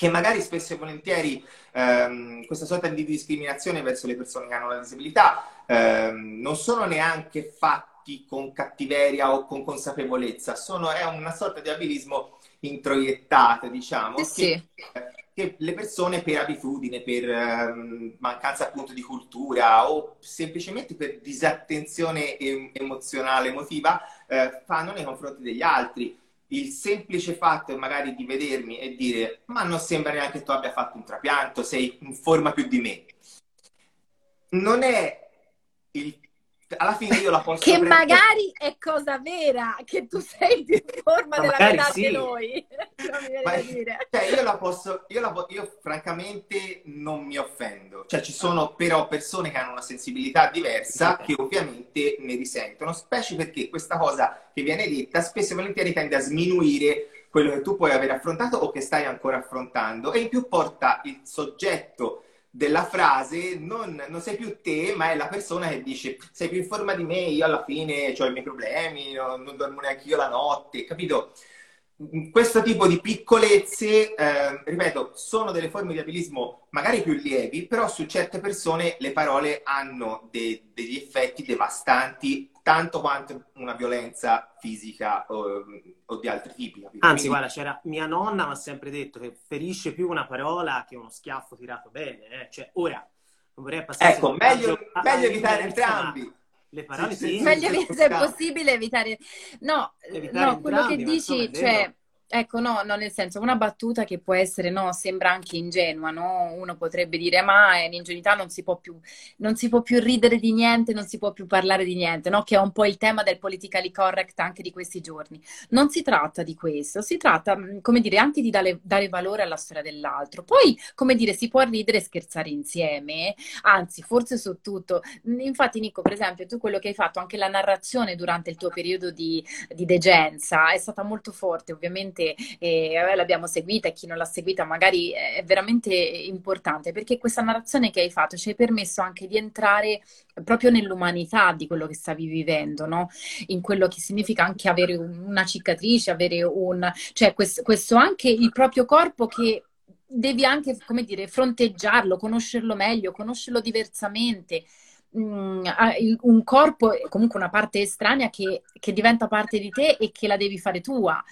che magari spesso e volentieri ehm, questa sorta di discriminazione verso le persone che hanno la disabilità ehm, non sono neanche fatti con cattiveria o con consapevolezza, sono, è una sorta di abilismo introiettato, diciamo, eh sì. che, che, le persone per abitudine, per ehm, mancanza appunto di cultura o semplicemente per disattenzione emozionale, emotiva, eh, fanno nei confronti degli altri il semplice fatto magari di vedermi e dire ma non sembra neanche che tu abbia fatto un trapianto, sei in forma più di me. Non è il alla fine io la posso che prendere... magari è cosa vera che tu sei più in forma Ma della metà sì. che noi. Non mi viene Ma, da dire. cioè, io la posso io, la, io francamente non mi offendo. Cioè ci sono però persone che hanno una sensibilità diversa che ovviamente ne risentono specie perché questa cosa che viene detta spesso e volentieri tende a sminuire quello che tu puoi aver affrontato o che stai ancora affrontando e in più porta il soggetto della frase non, non, sei più te, ma è la persona che dice sei più in forma di me, io alla fine ho i miei problemi, non, non dormo neanche io la notte, capito? Questo tipo di piccolezze, eh, ripeto, sono delle forme di abilismo magari più lievi, però su certe persone le parole hanno de- degli effetti devastanti tanto quanto una violenza fisica o, o di altri tipi. Capito? Anzi, Quindi... guarda, c'era mia nonna mi ha sempre detto che ferisce più una parola che uno schiaffo tirato bene. Eh? Cioè, ora non vorrei passare. Ecco, meglio, meglio evitare entrambi. Le parole sì, sì, sì meglio, se è possibile evitare. No, evitare no quello che dici, cioè Ecco, no, no, nel senso, una battuta che può essere, no, sembra anche ingenua, no? Uno potrebbe dire, ma l'ingenuità non si può più, non si può più ridere di niente, non si può più parlare di niente, no? Che è un po' il tema del politically correct anche di questi giorni. Non si tratta di questo, si tratta, mm, come dire, anche di dare, dare valore alla storia dell'altro. Poi, come dire, si può ridere e scherzare insieme, anzi, forse su tutto. Infatti, Nico, per esempio, tu quello che hai fatto, anche la narrazione durante il tuo periodo di, di degenza, è stata molto forte, ovviamente veramente eh, l'abbiamo seguita e chi non l'ha seguita magari è veramente importante perché questa narrazione che hai fatto ci hai permesso anche di entrare proprio nell'umanità di quello che stavi vivendo, no? in quello che significa anche avere una cicatrice, avere un... cioè questo, questo anche il proprio corpo che devi anche, come dire, fronteggiarlo, conoscerlo meglio, conoscerlo diversamente. Mm, un corpo, comunque una parte estranea che, che diventa parte di te e che la devi fare tua.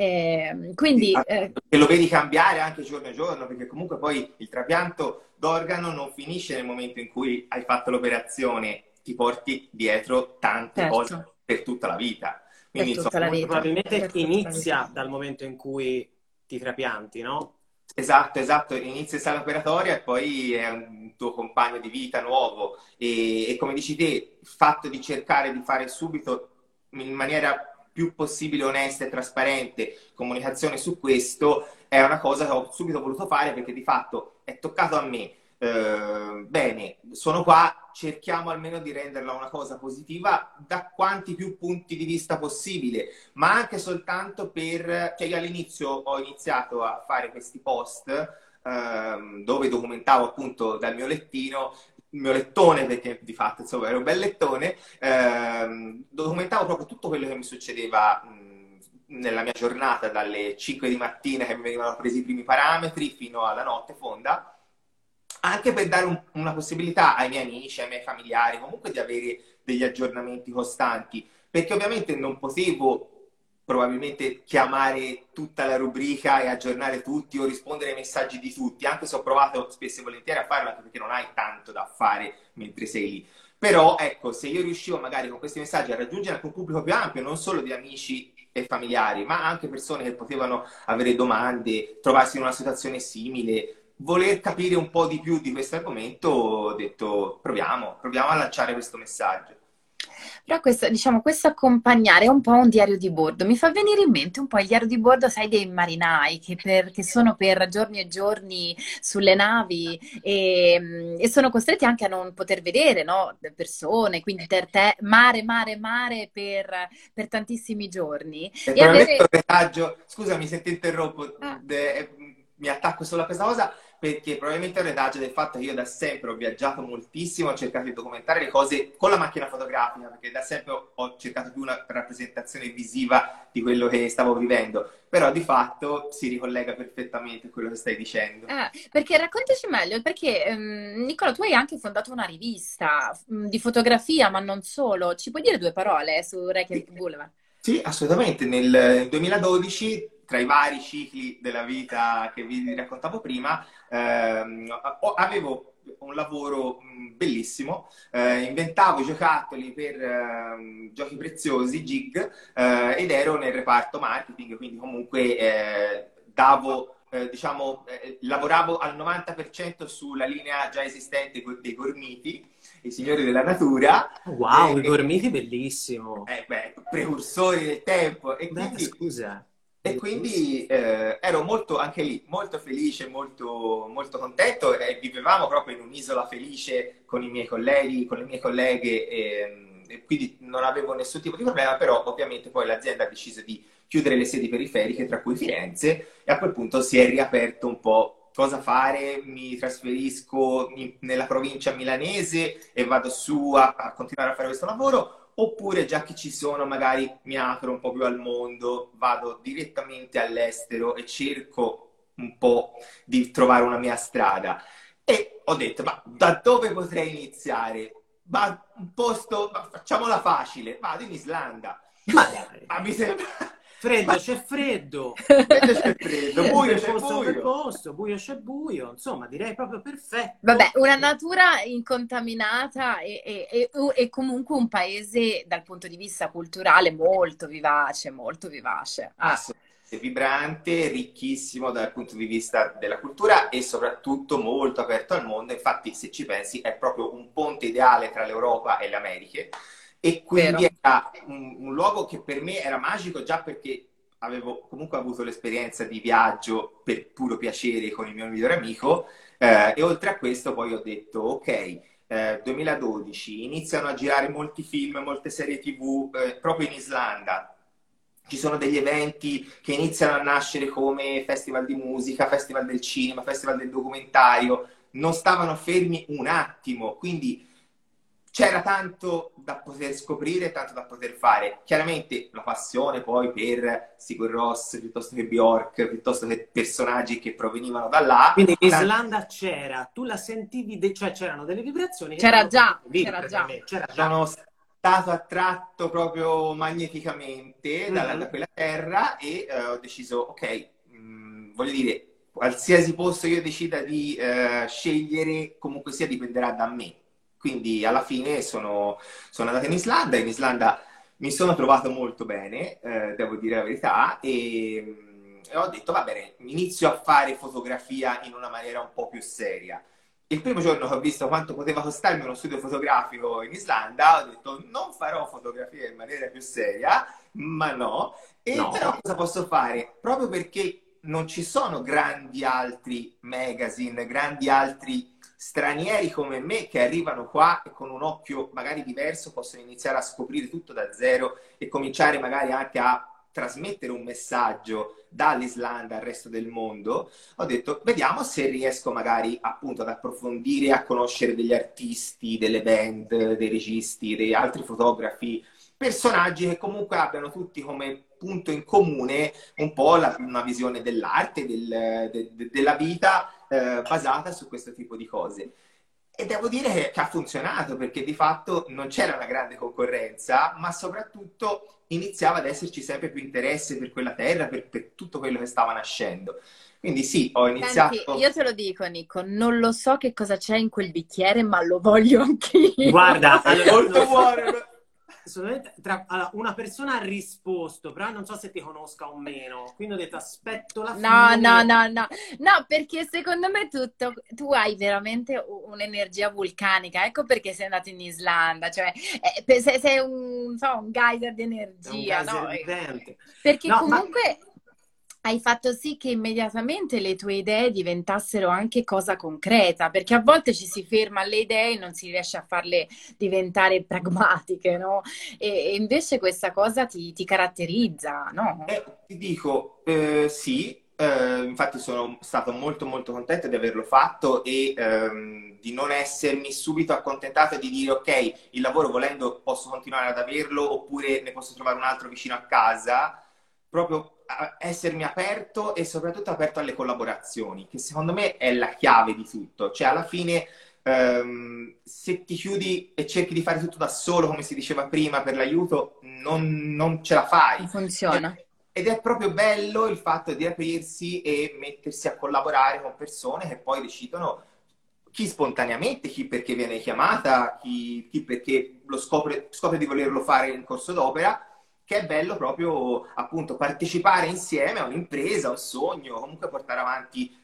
Eh, quindi, eh... E lo vedi cambiare anche giorno a giorno, perché comunque poi il trapianto d'organo non finisce nel momento in cui hai fatto l'operazione, ti porti dietro tante certo. cose per tutta la vita. Quindi insomma, la vita. probabilmente inizia dal momento in cui ti trapianti, no? Esatto, esatto, inizia in sala operatoria e poi è un tuo compagno di vita nuovo e, e come dici te, il fatto di cercare di fare subito in maniera più possibile onesta e trasparente comunicazione su questo è una cosa che ho subito voluto fare perché di fatto è toccato a me. Eh, bene, sono qua, cerchiamo almeno di renderla una cosa positiva da quanti più punti di vista possibile, ma anche soltanto per... Cioè io all'inizio ho iniziato a fare questi post eh, dove documentavo appunto dal mio lettino il mio lettone, perché di fatto insomma ero un bel lettone, ehm, documentavo proprio tutto quello che mi succedeva mh, nella mia giornata, dalle 5 di mattina che mi venivano presi i primi parametri fino alla notte fonda, anche per dare un, una possibilità ai miei amici, ai miei familiari, comunque di avere degli aggiornamenti costanti, perché ovviamente non potevo probabilmente chiamare tutta la rubrica e aggiornare tutti o rispondere ai messaggi di tutti, anche se ho provato spesso e volentieri a farlo, anche perché non hai tanto da fare mentre sei lì. Però ecco, se io riuscivo magari con questi messaggi a raggiungere anche un pubblico più ampio, non solo di amici e familiari, ma anche persone che potevano avere domande, trovarsi in una situazione simile, voler capire un po' di più di questo argomento, ho detto proviamo, proviamo a lanciare questo messaggio. Però questo, diciamo, questo accompagnare è un po' un diario di bordo. Mi fa venire in mente un po' il diario di bordo, sai, dei marinai che, per, che sono per giorni e giorni sulle navi e, e, sono costretti anche a non poter vedere no? persone, quindi per te, mare, mare, mare per, per tantissimi giorni. E, avere... retaggio, scusami se ti interrompo, ah. de, mi attacco solo a questa cosa perché probabilmente è un retaggio del fatto che io da sempre ho viaggiato moltissimo, ho cercato di documentare le cose con la macchina fotografica, perché da sempre ho cercato più una rappresentazione visiva di quello che stavo vivendo. Però di fatto si ricollega perfettamente a quello che stai dicendo. Ah, perché raccontaci meglio, perché um, Nicola, tu hai anche fondato una rivista um, di fotografia, ma non solo. Ci puoi dire due parole su Reykjavik Boulevard? Sì, assolutamente. Nel 2012 tra i vari cicli della vita che vi raccontavo prima, ehm, avevo un lavoro mm, bellissimo, eh, inventavo giocattoli per eh, giochi preziosi, gig, eh, ed ero nel reparto marketing, quindi comunque eh, davo eh, diciamo, eh, lavoravo al 90% sulla linea già esistente dei Gormiti i signori della natura. Wow, eh, i gormiti bellissimo. Eh, beh, precursori del tempo. E beh, quindi, scusa. E quindi eh, ero molto, anche lì, molto felice, molto, molto contento e vivevamo proprio in un'isola felice con i miei colleghi, con le mie colleghe e, e quindi non avevo nessun tipo di problema, però ovviamente poi l'azienda ha deciso di chiudere le sedi periferiche, tra cui Firenze, e a quel punto si è riaperto un po' cosa fare, mi trasferisco nella provincia milanese e vado su a, a continuare a fare questo lavoro, oppure già che ci sono magari mi apro un po' più al mondo, vado direttamente all'estero e cerco un po' di trovare una mia strada. E ho detto, ma da dove potrei iniziare? Ma un posto, ma facciamola facile, vado in Islanda. Ma, ma mi sembra Freddo c'è freddo, freddo c'è freddo, buio c'è posto buio. posto, buio c'è buio, insomma direi proprio perfetto. Vabbè, una natura incontaminata e, e, e, e, comunque un paese dal punto di vista culturale molto vivace, molto vivace. Ah. Vibrante, ricchissimo dal punto di vista della cultura e soprattutto molto aperto al mondo. Infatti, se ci pensi, è proprio un ponte ideale tra l'Europa e le Americhe e quindi Vero. era un, un, luogo che per me era magico già perché avevo comunque avuto l'esperienza di viaggio per puro piacere con il mio migliore amico eh, e oltre a questo poi ho detto ok, eh, 2012 iniziano a girare molti film, molte serie tv eh, proprio in Islanda. Ci sono degli eventi che iniziano a nascere come festival di musica, festival del cinema, festival del documentario, non stavano fermi un attimo, quindi c'era tanto da poter scoprire, tanto da poter fare. Chiaramente la passione poi per Sigur Ross, piuttosto che Bjork, piuttosto che personaggi che provenivano da là. Quindi in Islanda c'era, tu la sentivi, de- cioè c'erano delle vibrazioni. C'era già, c'era già. c'era già. Sono stato attratto proprio magneticamente da, mm-hmm. da quella terra e uh, ho deciso, ok, mh, mm, voglio dire, qualsiasi posto io decida di uh, scegliere, comunque sia dipenderà da me quindi alla fine sono, sono andato in Islanda, in Islanda mi sono trovato molto bene, eh, devo dire la verità, e, e, ho detto va bene, inizio a fare fotografia in una maniera un po' più seria. Il primo giorno che ho visto quanto poteva costarmi uno studio fotografico in Islanda, ho detto non farò fotografia in maniera più seria, ma no. E no. però cosa posso fare? Proprio perché non ci sono grandi altri magazine, grandi altri stranieri come me che arrivano qua e con un occhio magari diverso possono iniziare a scoprire tutto da zero e cominciare magari anche a trasmettere un messaggio dall'Islanda al resto del mondo, ho detto vediamo se riesco magari appunto ad approfondire, a conoscere degli artisti, delle band, dei registi, dei altri fotografi, personaggi che comunque abbiano tutti come punto in comune un po' la, una visione dell'arte, del, de, de, della vita eh, basata su questo tipo di cose. E devo dire che ha funzionato perché di fatto non c'era una grande concorrenza, ma soprattutto iniziava ad esserci sempre più interesse per quella terra, per, per tutto quello che stava nascendo. Quindi sì, ho iniziato... Senti, io te lo dico Nico, non lo so che cosa c'è in quel bicchiere, ma lo voglio anch'io. Guarda, allora, molto buono assolutamente. Tra, allora, una persona ha risposto, però non so se ti conosca o meno. Quindi ho detto aspetto la no, fine. No, no, no, no. perché secondo me tutto, tu hai veramente un'energia vulcanica. Ecco perché sei andato in Islanda. Cioè, eh, sei, un, so, un geyser di energia, un geyser no? Perché no, comunque... Ma hai fatto sì che immediatamente le tue idee diventassero anche cosa concreta, perché a volte ci si ferma alle idee e non si riesce a farle diventare pragmatiche, no? E, e invece questa cosa ti, ti caratterizza, no? Eh, ti dico, eh, sì, eh, infatti sono stato molto molto contento di averlo fatto e ehm, di non essermi subito accontentato di dire ok, il lavoro volendo posso continuare ad averlo oppure ne posso trovare un altro vicino a casa, proprio essermi aperto e soprattutto aperto alle collaborazioni, che secondo me è la chiave di tutto. Cioè, alla fine, um, se ti chiudi e cerchi di fare tutto da solo, come si diceva prima, per l'aiuto, non, non ce la fai. Non funziona. Ed è proprio bello il fatto di aprirsi e mettersi a collaborare con persone che poi decidono chi spontaneamente, chi perché viene chiamata, chi, chi perché lo scopre, scopre di volerlo fare in corso d'opera che è bello proprio appunto partecipare insieme a un'impresa, a un sogno, comunque portare avanti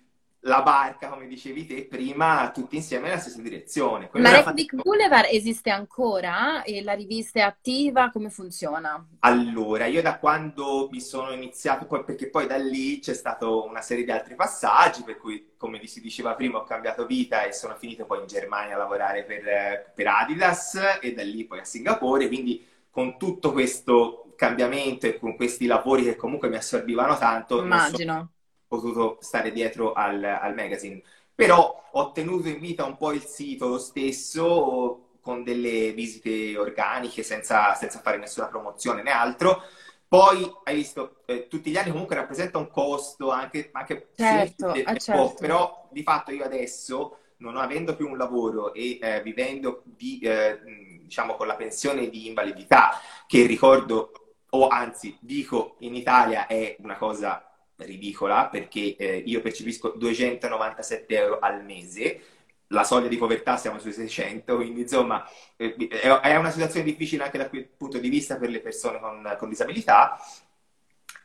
la barca, come dicevi te prima, tutti insieme nella stessa direzione. Quello Ma fatto... Boulevard esiste ancora? E la rivista è attiva? Come funziona? Allora, io da quando mi sono iniziato, poi, perché poi da lì c'è stata una serie di altri passaggi, per cui, come si diceva prima, ho cambiato vita e sono finito poi in Germania a lavorare per, per Adidas e da lì poi a Singapore, quindi con tutto questo cambiamento e con questi lavori che comunque mi assorbivano tanto, immagino potuto stare dietro al, al magazine. Però ho tenuto in vita un po' il sito lo stesso con delle visite organiche senza, senza fare nessuna promozione né altro. Poi hai visto, eh, tutti gli anni comunque rappresenta un costo anche, anche certo, semplice, eh, certo. però di fatto io adesso, non avendo più un lavoro e eh, vivendo di, eh, diciamo con la pensione di invalidità, che ricordo, o anzi dico in Italia è una cosa ridicola perché eh, io percepisco 297 euro al mese, la soglia di povertà siamo sui 600, quindi insomma eh, è una situazione difficile anche da quel punto di vista per le persone con, con disabilità.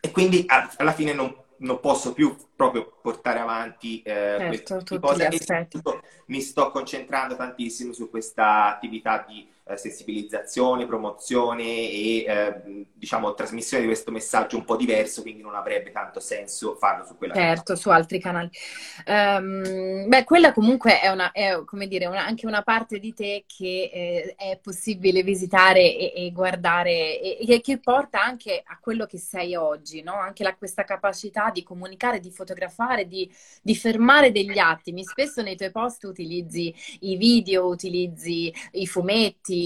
E quindi alla fine non, non, posso più proprio portare avanti eh, certo, queste cose. Mi sto concentrando tantissimo su questa attività di eh, sensibilizzazione, promozione e eh, diciamo trasmissione di questo messaggio un po' diverso, quindi non avrebbe tanto senso farlo su quella Certo, su altri canali. Um, beh, quella comunque è, una, è come dire, una, anche una parte di te che eh, è possibile visitare e, e guardare e, e, che porta anche a quello che sei oggi, no? Anche la, questa capacità di comunicare, di fotografare, di, di fermare degli attimi. Spesso nei tuoi post utilizzi i video, utilizzi i fumetti,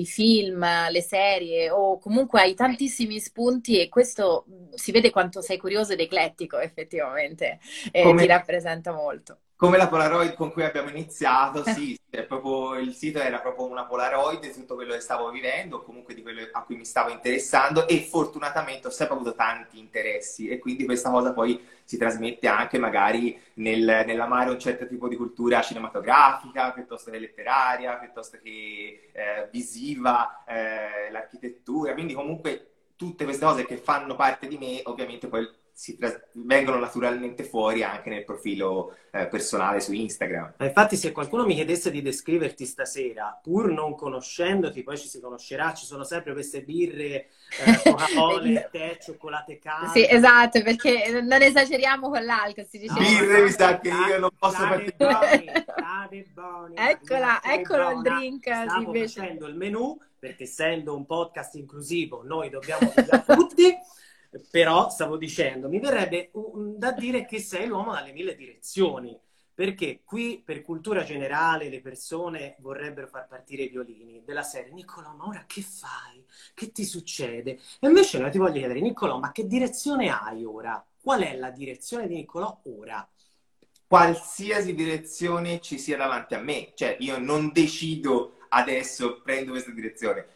i, film, le serie o comunque hai tantissimi spunti e questo si vede quanto sei curioso ed eclettico effettivamente e Come... ti rappresenta molto come la Polaroid con cui abbiamo iniziato, sì, proprio, il sito era proprio una Polaroid di tutto quello che stavo vivendo, comunque di quello a cui mi stavo interessando e fortunatamente ho sempre avuto tanti interessi e quindi questa cosa poi si trasmette anche magari nel, nell'amare un certo tipo di cultura cinematografica, piuttosto che letteraria, piuttosto che eh, visiva, eh, l'architettura, quindi comunque tutte queste cose che fanno parte di me ovviamente poi tra- vengono naturalmente fuori anche nel profilo eh, personale su Instagram. Ma infatti, se qualcuno mi chiedesse di descriverti stasera, pur non conoscendoti, poi ci si conoscerà, ci sono sempre queste birre, eh, Coca-Cola, tè, cioccolate calde. Sì, esatto, perché non esageriamo con l'alcol, si dice. Birre, mi sa che io non posso partecipare. Eccola, eccolo il drink. Stavo invece. facendo il menù, perché essendo un podcast inclusivo, noi dobbiamo tutti. Però stavo dicendo, mi verrebbe da dire che sei l'uomo dalle mille direzioni, perché qui per cultura generale le persone vorrebbero far partire i violini della serie Niccolò, ma ora che fai? Che ti succede? E invece noi ti voglio chiedere, Niccolò, ma che direzione hai ora? Qual è la direzione di Niccolò ora? Qualsiasi direzione ci sia davanti a me, cioè io non decido adesso prendo questa direzione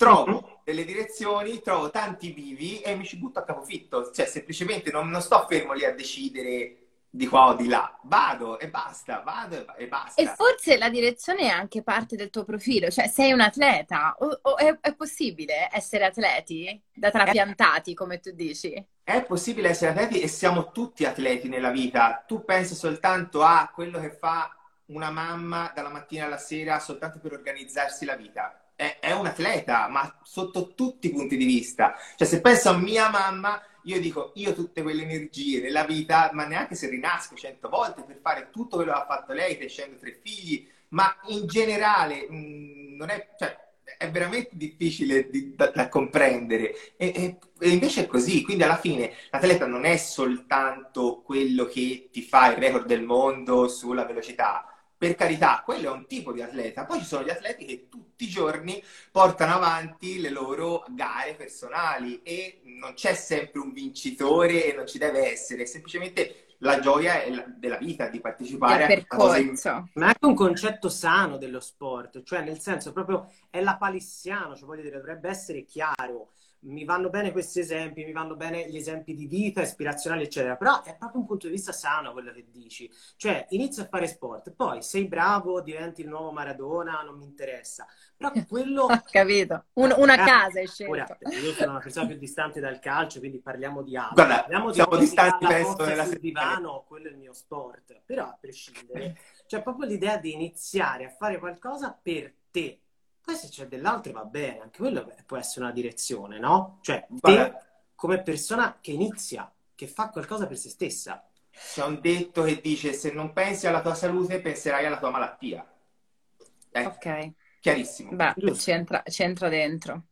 trovo mm-hmm. delle direzioni, trovo tanti vivi e mi ci butto a capofitto. Cioè, semplicemente non, non sto fermo lì a decidere di qua o di là. Vado e basta, vado e basta. E forse la direzione è anche parte del tuo profilo, cioè sei un atleta. O, o è, è, possibile essere atleti da trapiantati, come tu dici? È possibile essere atleti e siamo tutti atleti nella vita. Tu pensi soltanto a quello che fa una mamma dalla mattina alla sera soltanto per organizzarsi la vita è, è un atleta, ma sotto tutti i punti di vista. Cioè, se penso a mia mamma, io dico, io tutte quelle energie nella vita, ma neanche se rinasco cento volte per fare tutto quello che ha fatto lei, crescendo tre figli, ma in generale mh, mm, non è, cioè, è veramente difficile di, da, da, comprendere. E, e, e, invece è così, quindi alla fine l'atleta non è soltanto quello che ti fa il record del mondo sulla velocità, per carità, quello è un tipo di atleta. Poi ci sono gli atleti che tutti i giorni portano avanti le loro gare personali e non c'è sempre un vincitore e non ci deve essere, semplicemente la gioia della vita di partecipare a cose in... ma è anche un concetto sano dello sport cioè nel senso proprio è la palissiano cioè voglio dire dovrebbe essere chiaro mi vanno bene questi esempi, mi vanno bene gli esempi di vita, ispirazionali, eccetera, però è proprio un punto di vista sano quello che dici. Cioè, inizia a fare sport, poi sei bravo, diventi il nuovo Maradona, non mi interessa. Però quello... Capito, Un, una ah, casa è scelto. Ora, io sono una persona più distante dal calcio, quindi parliamo di altro. Guarda, parliamo siamo di distanti penso nella sul divano, quello è il mio sport. Però, a prescindere, c'è proprio l'idea di iniziare a fare qualcosa per te poi se c'è dell'altro va bene, anche quello può essere una direzione, no? Cioè, te come persona che inizia, che fa qualcosa per se stessa. C'è un detto che dice se non pensi alla tua salute penserai alla tua malattia. Eh, ok. Chiarissimo. Beh, c'entra, c'entra dentro.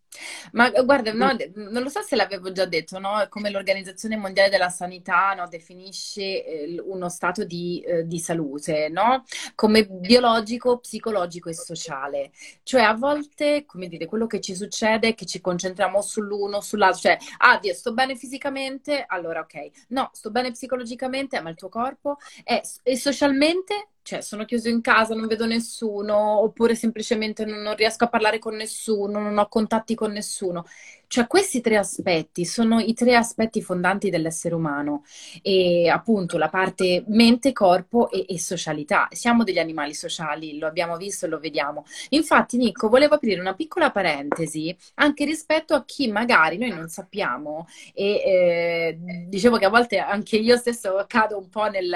Ma guarda, no, non lo so se l'avevo già detto, no? Come l'Organizzazione Mondiale della Sanità no, definisce eh, uno stato di, eh, di salute, no? Come biologico, psicologico e sociale. Cioè a volte, come dire, quello che ci succede è che ci concentriamo sull'uno, sull'altro, cioè, ah, Dio, sto bene fisicamente, allora ok. No, sto bene psicologicamente, ma il tuo corpo, è, e socialmente cioè sono chiuso in casa, non vedo nessuno, oppure semplicemente non, non, riesco a parlare con nessuno, non ho contatti con nessuno. Cioè questi tre aspetti sono i tre aspetti fondanti dell'essere umano e appunto la parte mente, corpo e, e socialità. Siamo degli animali sociali, lo abbiamo visto e lo vediamo. Infatti Nico, volevo aprire una piccola parentesi anche rispetto a chi magari noi non sappiamo e eh, dicevo che a volte anche io stesso cado un po' nel,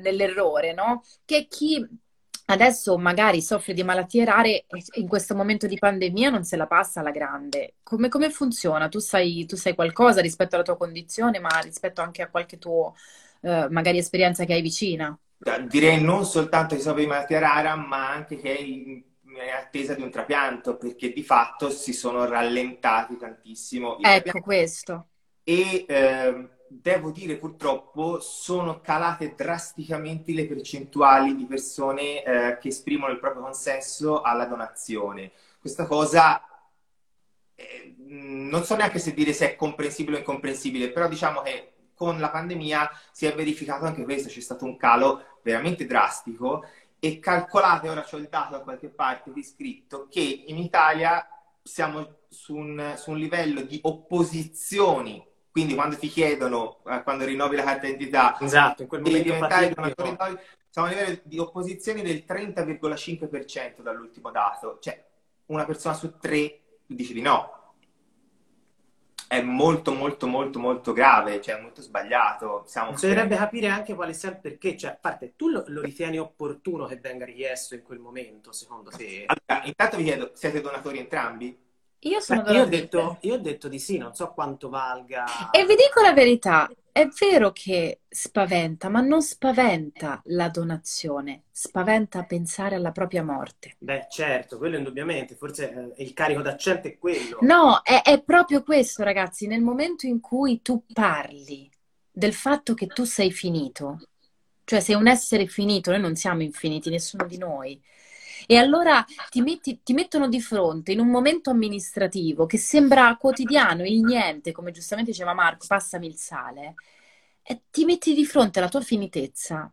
nell'errore, no? Che chi adesso magari soffre di malattie rare e in questo momento di pandemia non se la passa alla grande. Come, come funziona? Tu sai, tu sai, qualcosa rispetto alla tua condizione, ma rispetto anche a qualche tua eh, magari esperienza che hai vicina? Direi non soltanto che soffre di malattia rara, ma anche che è in attesa di un trapianto, perché di fatto si sono rallentati tantissimo. Ecco questo. E eh, devo dire purtroppo sono calate drasticamente le percentuali di persone eh, che esprimono il proprio consenso alla donazione. Questa cosa eh, non so neanche se dire se è comprensibile o incomprensibile, però diciamo che con la pandemia si è verificato anche questo, c'è stato un calo veramente drastico e calcolate, ora c'ho il dato da qualche parte di scritto, che in Italia siamo su un, su un livello di opposizioni quindi quando ti chiedono, eh, quando rinnovi la carta d'identità, esatto, in quel momento diventare donatore siamo a livello di opposizioni del 30,5% dall'ultimo dato. Cioè, una persona su tre dice di no. È molto, molto, molto, molto grave, cioè molto sbagliato. Siamo Bisognerebbe capire anche quale sia il perché. Cioè, a parte, tu lo, lo, ritieni opportuno che venga richiesto in quel momento, secondo te? Allora, intanto vi chiedo, siete donatori entrambi? Io sono Beh, io, ho detto, io ho detto di sì, non so quanto valga. E vi dico la verità, è vero che spaventa, ma non spaventa la donazione, spaventa pensare alla propria morte. Beh, certo, quello indubbiamente, forse eh, il carico d'accento è quello. No, è, è proprio questo, ragazzi, nel momento in cui tu parli del fatto che tu sei finito, cioè sei un essere finito, noi non siamo infiniti, nessuno di noi. E allora ti, metti, ti mettono di fronte in un momento amministrativo che sembra quotidiano, il niente, come giustamente diceva Marco, passami il sale, e ti metti di fronte alla tua finitezza.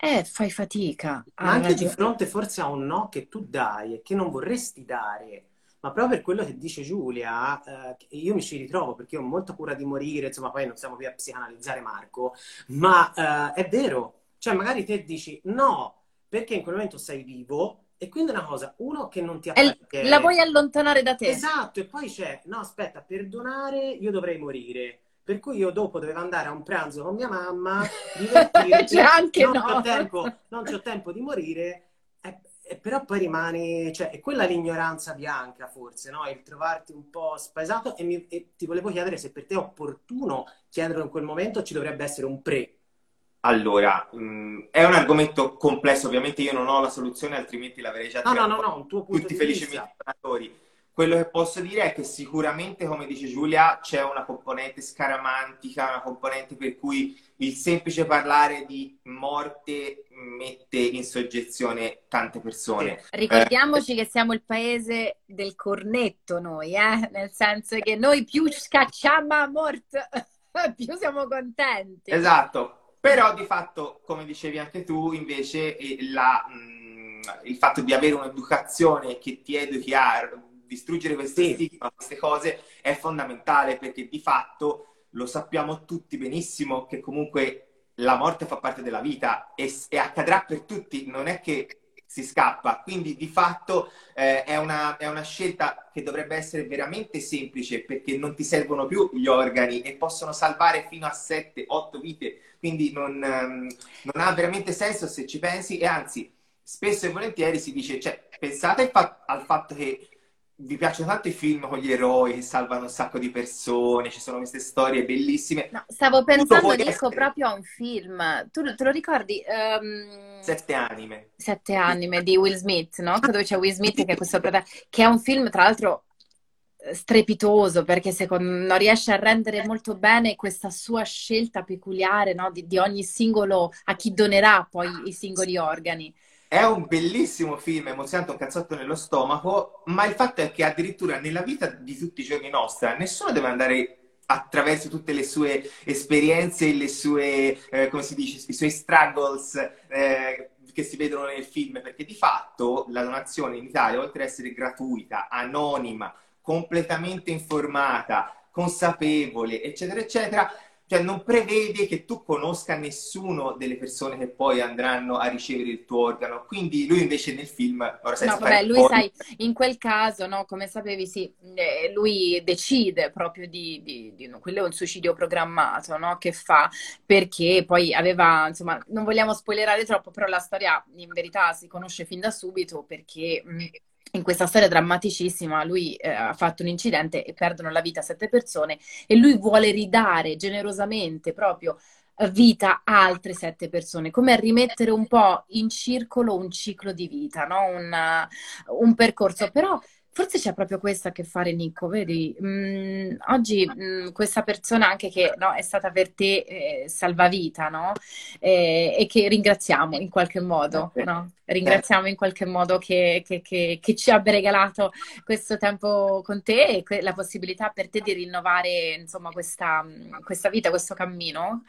Eh, fai fatica. Ma anche ragione. di fronte forse a un no che tu dai e che non vorresti dare. Ma proprio per quello che dice Giulia, eh, io mi ci ritrovo perché ho molta cura di morire, insomma, poi non stiamo qui a psicanalizzare Marco, ma eh, è vero, cioè magari te dici no, perché in quel momento sei vivo, e quindi è una cosa, uno che non ti appartiene. La vuoi allontanare da te. Esatto, e poi c'è, no aspetta, per donare io dovrei morire. Per cui io dopo dovevo andare a un pranzo con mia mamma, divertirmi, c'è anche non, no. ho tempo, non ho tempo di morire, e, e però poi rimani, cioè, è quella l'ignoranza bianca forse, no? Il trovarti un po' spaesato e, mi, e ti volevo chiedere se per te è opportuno chiederlo in quel momento ci dovrebbe essere un pre allora, mh, mm, è un argomento complesso, ovviamente io non ho la soluzione, altrimenti l'avrei già detto. No, no, no, no, un tuo punto tutti di felici. Quello che posso dire è che sicuramente, come dice Giulia, c'è una componente scaramantica, una componente per cui il semplice parlare di morte mette in soggezione tante persone. Ricordiamoci eh, che siamo il paese del cornetto noi, eh? nel senso che noi più scacciamo a morte, più siamo contenti. Esatto, però di fatto, come dicevi anche tu, invece la, mh, il fatto di avere un'educazione che ti educhi a distruggere queste sì. stigma, queste cose è fondamentale perché di fatto lo sappiamo tutti benissimo che comunque la morte fa parte della vita e, e accadrà per tutti, non è che si scappa. Quindi di fatto eh, è, una, è, una, scelta che dovrebbe essere veramente semplice perché non ti servono più gli organi e possono salvare fino a 7-8 vite. Quindi non, um, non, ha veramente senso se ci pensi e anzi spesso e volentieri si dice, cioè, pensate al fatto che vi piacciono tanto i film con gli eroi che salvano un sacco di persone, ci sono queste storie bellissime. No, stavo pensando, Nico, essere... proprio a un film. Tu te lo ricordi? Um... Sette anime. Sette anime di Will Smith, no? Dove c'è Will Smith che è questo che è un film, tra l'altro, strepitoso perché secondo non riesce a rendere molto bene questa sua scelta peculiare no? di, di ogni singolo a chi donerà poi i singoli organi. È un bellissimo film, emozionante, un cazzotto nello stomaco, ma il fatto è che addirittura nella vita di tutti i giorni nostra nessuno deve andare attraverso tutte le sue esperienze, le sue, eh, come si dice, i suoi struggles eh, che si vedono nel film, perché di fatto la donazione in Italia, oltre ad essere gratuita, anonima, completamente informata, consapevole, eccetera, eccetera, cioè non prevede che tu conosca nessuno delle persone che poi andranno a ricevere il tuo organo. Quindi lui invece nel film, ora sai, no, vabbè, lui sai, in quel caso, no, come sapevi, sì, eh, lui decide proprio di, di, di no, quello è un suicidio programmato, no, che fa, perché poi aveva, insomma, non vogliamo spoilerare troppo, però la storia in verità si conosce fin da subito perché mm, in questa storia drammaticissima lui eh, ha fatto un incidente e perdono la vita sette persone e lui vuole ridare generosamente proprio eh, vita a altre sette persone, come a rimettere un po' in circolo un ciclo di vita, no? un, un percorso. Però Forse c'è proprio questo a che fare, Nico, vedi? Mm, oggi mm, questa persona anche che no, è stata per te eh, salvavita, no? Eh, e che ringraziamo in qualche modo, no? Ringraziamo in qualche modo che, che, che, che, ci abbia regalato questo tempo con te e la possibilità per te di rinnovare, insomma, questa, questa vita, questo cammino.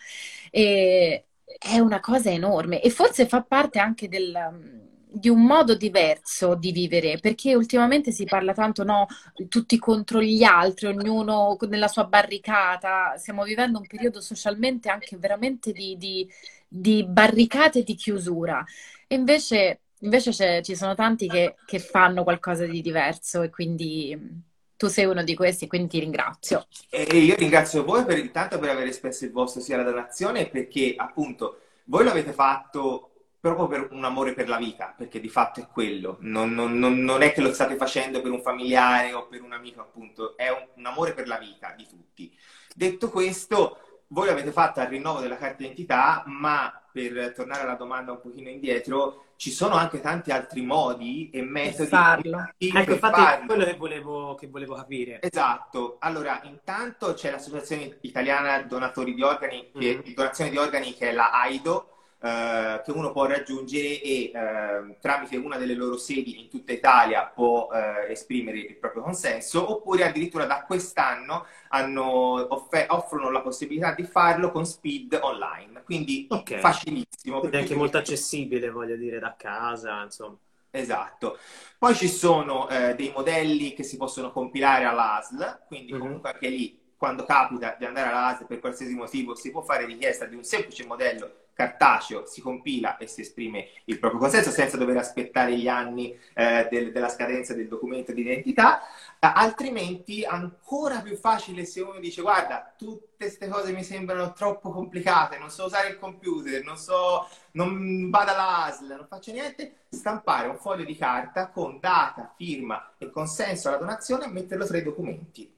E, è una cosa enorme e forse fa parte anche del di un modo diverso di vivere, perché ultimamente si parla tanto, no, tutti contro gli altri, ognuno nella sua barricata. Stiamo vivendo un periodo socialmente anche veramente di, di, di barricate e di chiusura. E invece, invece ci sono tanti che, che fanno qualcosa di diverso e quindi tu sei uno di questi, quindi ti ringrazio. E io ringrazio voi per intanto per aver espresso il vostro sia la donazione, perché appunto voi l'avete fatto proprio per un amore per la vita, perché di fatto è quello, non, non, non, non, è che lo state facendo per un familiare o per un amico, appunto, è un, un, amore per la vita di tutti. Detto questo, voi l'avete fatto al rinnovo della carta d'identità, ma per tornare alla domanda un pochino indietro, ci sono anche tanti altri modi e metodi per farlo. Ecco, infatti farlo. quello che volevo, che volevo capire. Esatto. Allora, intanto c'è l'Associazione Italiana Donatori di Organi, mm-hmm. che, donazione di organi, che è la AIDO, eh, che uno può raggiungere e eh, tramite una delle loro sedi in tutta Italia può eh, esprimere il proprio consenso, oppure addirittura da quest'anno offer- offrono la possibilità di farlo con speed online, quindi okay. facilissimo. Quindi anche molto accessibile, voglio dire, da casa, insomma. Esatto. Poi ci sono eh, dei modelli che si possono compilare all'ASL, quindi mm-hmm. comunque anche lì quando capita di andare all'ASL per qualsiasi motivo si può fare richiesta di un semplice modello cartaceo si compila e si esprime il proprio consenso senza dover aspettare gli anni eh, del, della scadenza del documento di identità, eh, altrimenti ancora più facile se uno dice guarda, tutte queste cose mi sembrano troppo complicate, non so usare il computer, non so, non vado all'ASL, non faccio niente, stampare un foglio di carta con data, firma e consenso alla donazione e metterlo tra i documenti.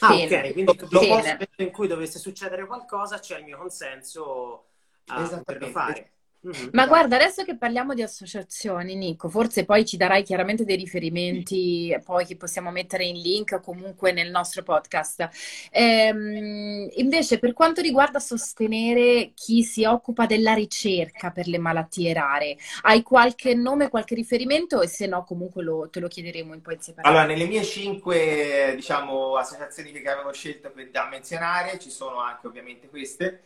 Ah, ok, quindi dopo in cui dovesse succedere qualcosa c'è il mio consenso a poterlo fare. Mm-hmm. Ma guarda, adesso che parliamo di associazioni, Nico, forse poi ci darai chiaramente dei riferimenti, poi che possiamo mettere in link o comunque nel nostro podcast. Ehm, invece, per quanto riguarda sostenere chi si occupa della ricerca per le malattie rare, hai qualche nome, qualche riferimento? E se no, comunque lo, te lo chiederemo in poi in separato. Allora, nelle mie cinque, diciamo, associazioni che avevo scelto da menzionare, ci sono anche ovviamente queste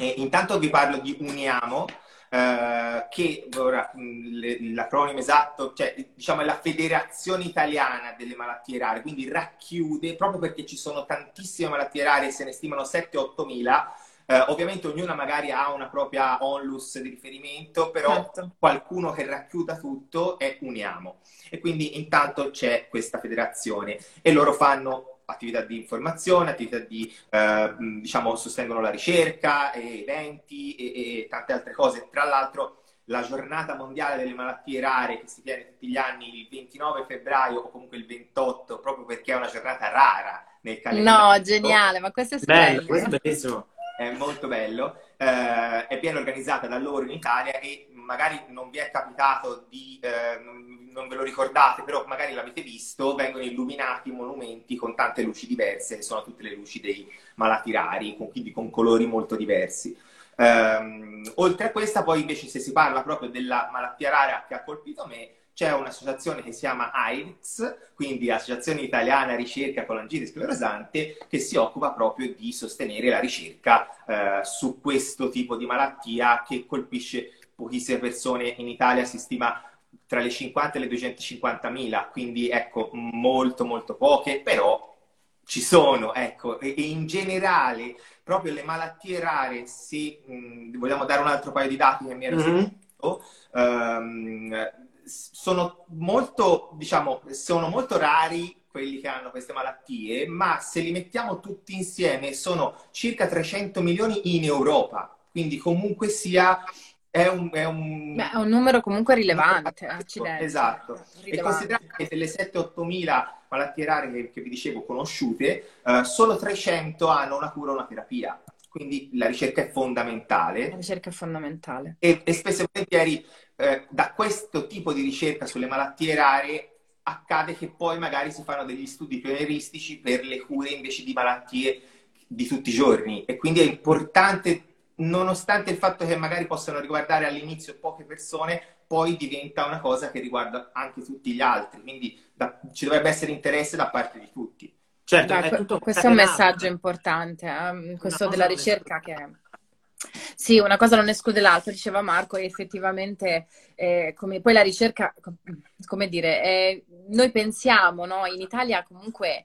E intanto vi parlo di Uniamo, eh, che ora l'acronimo esatto, cioè diciamo è la Federazione Italiana delle Malattie Rare, quindi racchiude, proprio perché ci sono tantissime malattie rare, se ne stimano 7-8 mila, eh, ovviamente ognuna magari ha una propria onlus di riferimento, però certo. qualcuno che racchiuda tutto è Uniamo. E quindi intanto c'è questa federazione e loro fanno attività di informazione, attività di, eh, diciamo, sostengono la ricerca, eventi e, e, tante altre cose. Tra l'altro, la giornata mondiale delle malattie rare che si tiene tutti gli anni il 29 febbraio o comunque il 28, proprio perché è una giornata rara nel calendario. No, geniale, ma questo è bello. Questo è bellissimo. È molto bello. Eh, è ben organizzata da loro in Italia e magari non vi è capitato di, eh, non ve lo ricordate, però magari l'avete visto, vengono illuminati monumenti con tante luci diverse, sono tutte le luci dei malati rari, con, quindi con colori molto diversi. Um, oltre a questa, poi invece se si parla proprio della malattia rara che ha colpito me, c'è un'associazione che si chiama AIRS, quindi Associazione Italiana Ricerca con l'angite sclerosante, che si occupa proprio di sostenere la ricerca eh, su questo tipo di malattia che colpisce pochissime persone. In Italia si stima tra le 50 e le 250 mila, quindi ecco, molto molto poche, però ci sono, ecco, e, in generale proprio le malattie rare, se mh, vogliamo dare un altro paio di dati che mi ero mm-hmm. sentito, um, sono molto, diciamo, sono molto rari quelli che hanno queste malattie, ma se li mettiamo tutti insieme sono circa 300 milioni in Europa, quindi comunque sia è un, è un... Beh, è un numero comunque rilevante. Accidenti. Esatto. Rilevante. E considerate che delle 7-8 mila malattie rare che, che, vi dicevo conosciute, uh, solo 300 hanno una cura o una terapia. Quindi la ricerca è fondamentale. La ricerca è fondamentale. E, e spesso e volentieri eh, da questo tipo di ricerca sulle malattie rare accade che poi magari si fanno degli studi pionieristici per le cure invece di malattie di tutti i giorni. E quindi è importante nonostante il fatto che magari possano riguardare all'inizio poche persone, poi diventa una cosa che riguarda anche tutti gli altri, quindi da, ci dovrebbe essere interesse da parte di tutti. Certo, Beh, è questo è un messaggio importante, eh? questo della ricerca che... Sì, una cosa non esclude l'altra, diceva Marco, e effettivamente eh, come, poi la ricerca, come dire, eh, noi pensiamo, no? in Italia comunque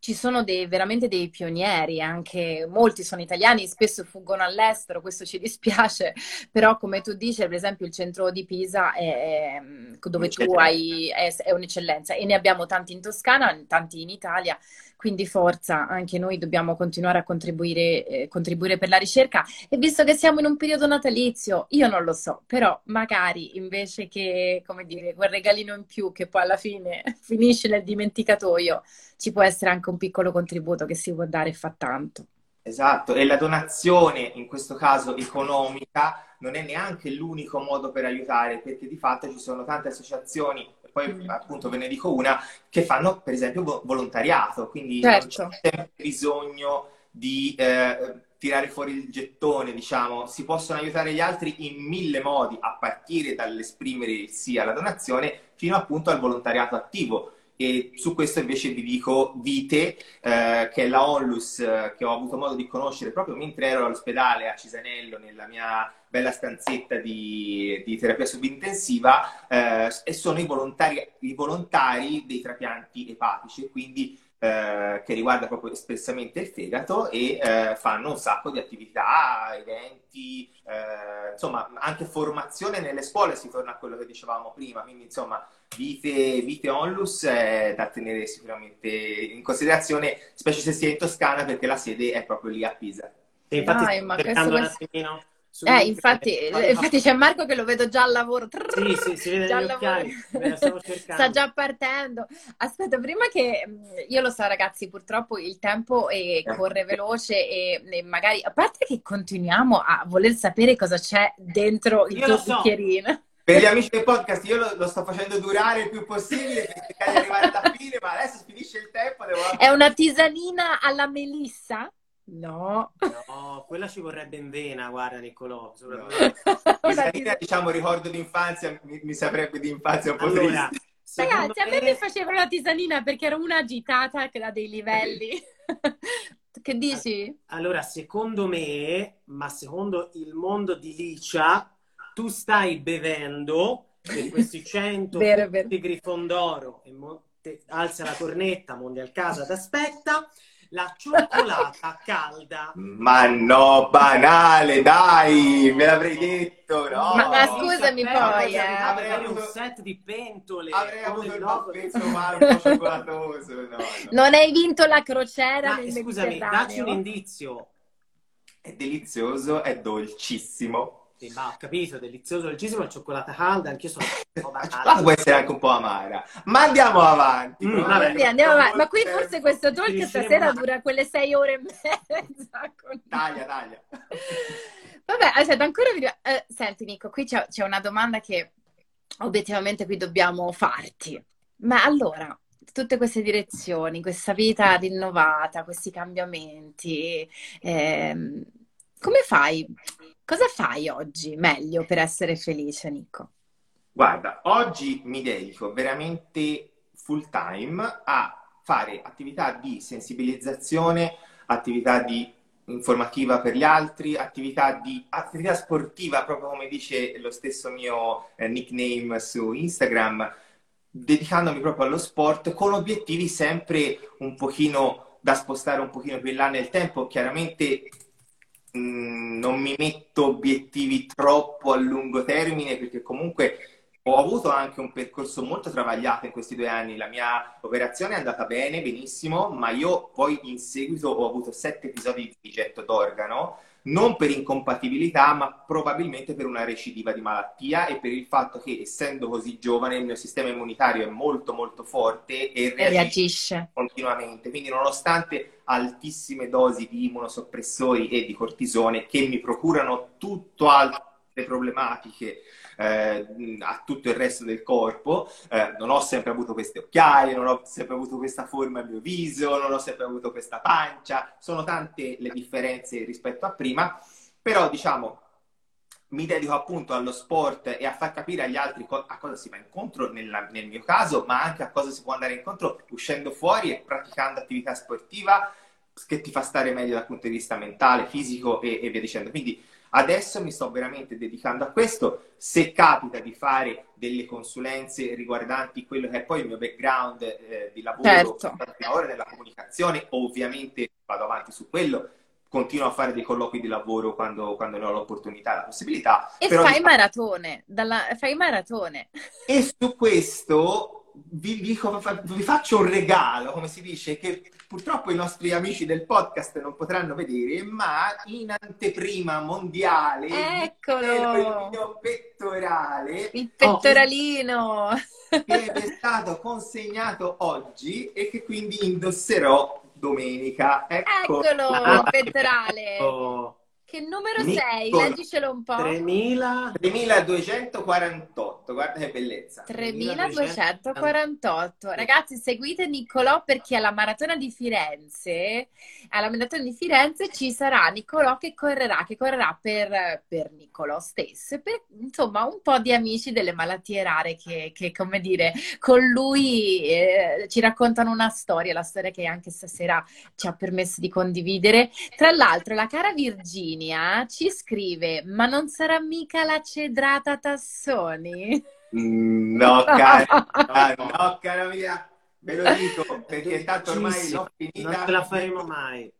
ci sono dei, veramente dei pionieri, anche molti sono italiani, spesso fuggono all'estero, questo ci dispiace, però come tu dici, per esempio il centro di Pisa è, è, dove tu hai, è, è, un'eccellenza e ne abbiamo tanti in Toscana, tanti in Italia, quindi forza, anche noi dobbiamo continuare a contribuire, eh, contribuire per la ricerca e visto che siamo in un periodo natalizio, io non lo so, però magari invece che, come dire, quel regalino in più che poi alla fine finisce nel dimenticatoio, ci può essere anche un piccolo contributo che si può dare e fa tanto. Esatto, e la donazione, in questo caso economica, non è neanche l'unico modo per aiutare, perché di fatto ci sono tante associazioni, poi mm. appunto ve ne dico una, che fanno per esempio volontariato, quindi certo. non c'è sempre bisogno di eh, tirare fuori il gettone, diciamo, si possono aiutare gli altri in mille modi, a partire dall'esprimere il sì alla donazione fino appunto al volontariato attivo e su questo invece vi dico Vite, eh, che è la onlus eh, che ho avuto modo di conoscere proprio mentre ero all'ospedale a Cisanello, nella mia bella stanzetta di, di terapia subintensiva, eh, e sono i volontari, i volontari dei trapianti epatici, quindi eh, che riguarda proprio espressamente il fegato e eh, fanno un sacco di attività, eventi, insomma anche formazione nelle scuole, si torna a quello che dicevamo prima, quindi insomma vite, vite onlus è da tenere sicuramente in considerazione, specie se si è in Toscana perché la sede è proprio lì a Pisa. E infatti Dai, ma un attimino eh, infatti, eh, infatti c'è Marco che lo vedo già al lavoro. Trrr, sì, sì, si vede già occhiali. Sta già partendo. Aspetta, prima che mm, io lo so, ragazzi, purtroppo il tempo eh, corre veloce e, e, magari a parte che continuiamo a voler sapere cosa c'è dentro il io tuo so. bicchierino. Per gli amici del podcast, io lo, lo, sto facendo durare il più possibile per cercare di arrivare alla fine, ma adesso finisce il tempo. Devo... È una tisanina alla melissa? No. No, quella ci vorrebbe in vena, guarda Niccolò. Questa diciamo, ricordo d'infanzia, mi, mi saprebbe di infanzia un po' allora, Ragazzi, me... a me mi facevano la tisanina perché ero una agitata che ha dei livelli. Che dici? Allora, secondo me, ma secondo il mondo di Licia, tu stai bevendo per questi 100 vero, vero. Grifondoro e Monte, alza la cornetta, Mondial Casa t'aspetta la cioccolata calda. Ma no, banale, dai, me l'avrei detto, no. Ma, ma scusami poi, eh. Avrei avuto un set di pentole. Avrei avuto il baffezzo marmo cioccolatoso, no, no. Non hai vinto la crociera ma, scusami, dacci un indizio. È delizioso, è dolcissimo. Sì, ma ho capito, delizioso, dolcissimo, la cioccolata calda, anch'io sono un po' banale. può essere anche un po' amara. Ma andiamo avanti. Mm, vabbè, sì, andiamo avanti. Ma qui forse questo talk stasera dura quelle sei ore e mezza. Con... Taglia, taglia. Vabbè, aspetta, ancora vi... Eh, senti Nico, qui c'è, c'è una domanda che obiettivamente qui dobbiamo farti. Ma allora, tutte queste direzioni, questa vita rinnovata, questi cambiamenti, ehm, come fai? Cosa fai oggi meglio per essere felice, Nico? Guarda, oggi mi dedico veramente full time a fare attività di sensibilizzazione, attività di informativa per gli altri, attività, di, attività sportiva, proprio come dice lo stesso mio eh, nickname su Instagram, dedicandomi proprio allo sport con obiettivi sempre un pochino da spostare un pochino più in là nel tempo. Chiaramente non mi metto obiettivi troppo a lungo termine perché comunque ho avuto anche un percorso molto travagliato in questi due anni. La mia operazione è andata bene, benissimo, ma io poi in seguito ho avuto sette episodi di getto d'organo non per incompatibilità, ma probabilmente per una recidiva di malattia e per il fatto che, essendo così giovane, il mio sistema immunitario è molto molto forte e reagisce, reagisce. continuamente. Quindi, nonostante altissime dosi di immunosoppressori e di cortisone che mi procurano tutto altre problematiche eh, a tutto il resto del corpo. Eh, non ho sempre avuto queste occhiaie, non ho sempre avuto questa forma al mio viso, non ho sempre avuto questa pancia. Sono tante le differenze rispetto a prima, però diciamo mi dedico appunto allo sport e a far capire agli altri co- a cosa si va incontro nella, nel mio caso, ma anche a cosa si può andare incontro uscendo fuori e praticando attività sportiva che ti fa stare meglio dal punto di vista mentale, fisico e, e via dicendo. Quindi Adesso mi sto veramente dedicando a questo. Se capita di fare delle consulenze riguardanti quello che è poi il mio background eh, di lavoro, certo. lavoro nella comunicazione, ovviamente vado avanti su quello. Continuo a fare dei colloqui di lavoro quando, quando ne ho l'opportunità e la possibilità. E fai maratone, dalla... fai maratone. E su questo vi, vi, vi faccio un regalo, come si dice, che purtroppo i nostri amici del podcast non potranno vedere, ma in anteprima mondiale Eccolo! il mio pettorale. Il pettoralino! che è stato consegnato oggi e che quindi indosserò domenica. Ecco. Eccolo, il pettorale! Ecco. Che numero Nicola, sei? Leggicelo un po'. 3000... 3248, guarda che bellezza. 3248. Ragazzi, seguite Niccolò perché alla Maratona di Firenze, alla Maratona di Firenze ci sarà Niccolò che correrà, che correrà per, per Niccolò stesso, per insomma un po' di amici delle malattie rare che, che come dire, con lui eh, ci raccontano una storia, la storia che anche stasera ci ha permesso di condividere. Tra l'altro, la cara Virginia Virginia ci scrive: Ma non sarà mica la cedrata Tassoni? Mm, no, cara, no, cara mia, ve lo dico perché tanto ormai l'ho finita. Non ce la faremo mai.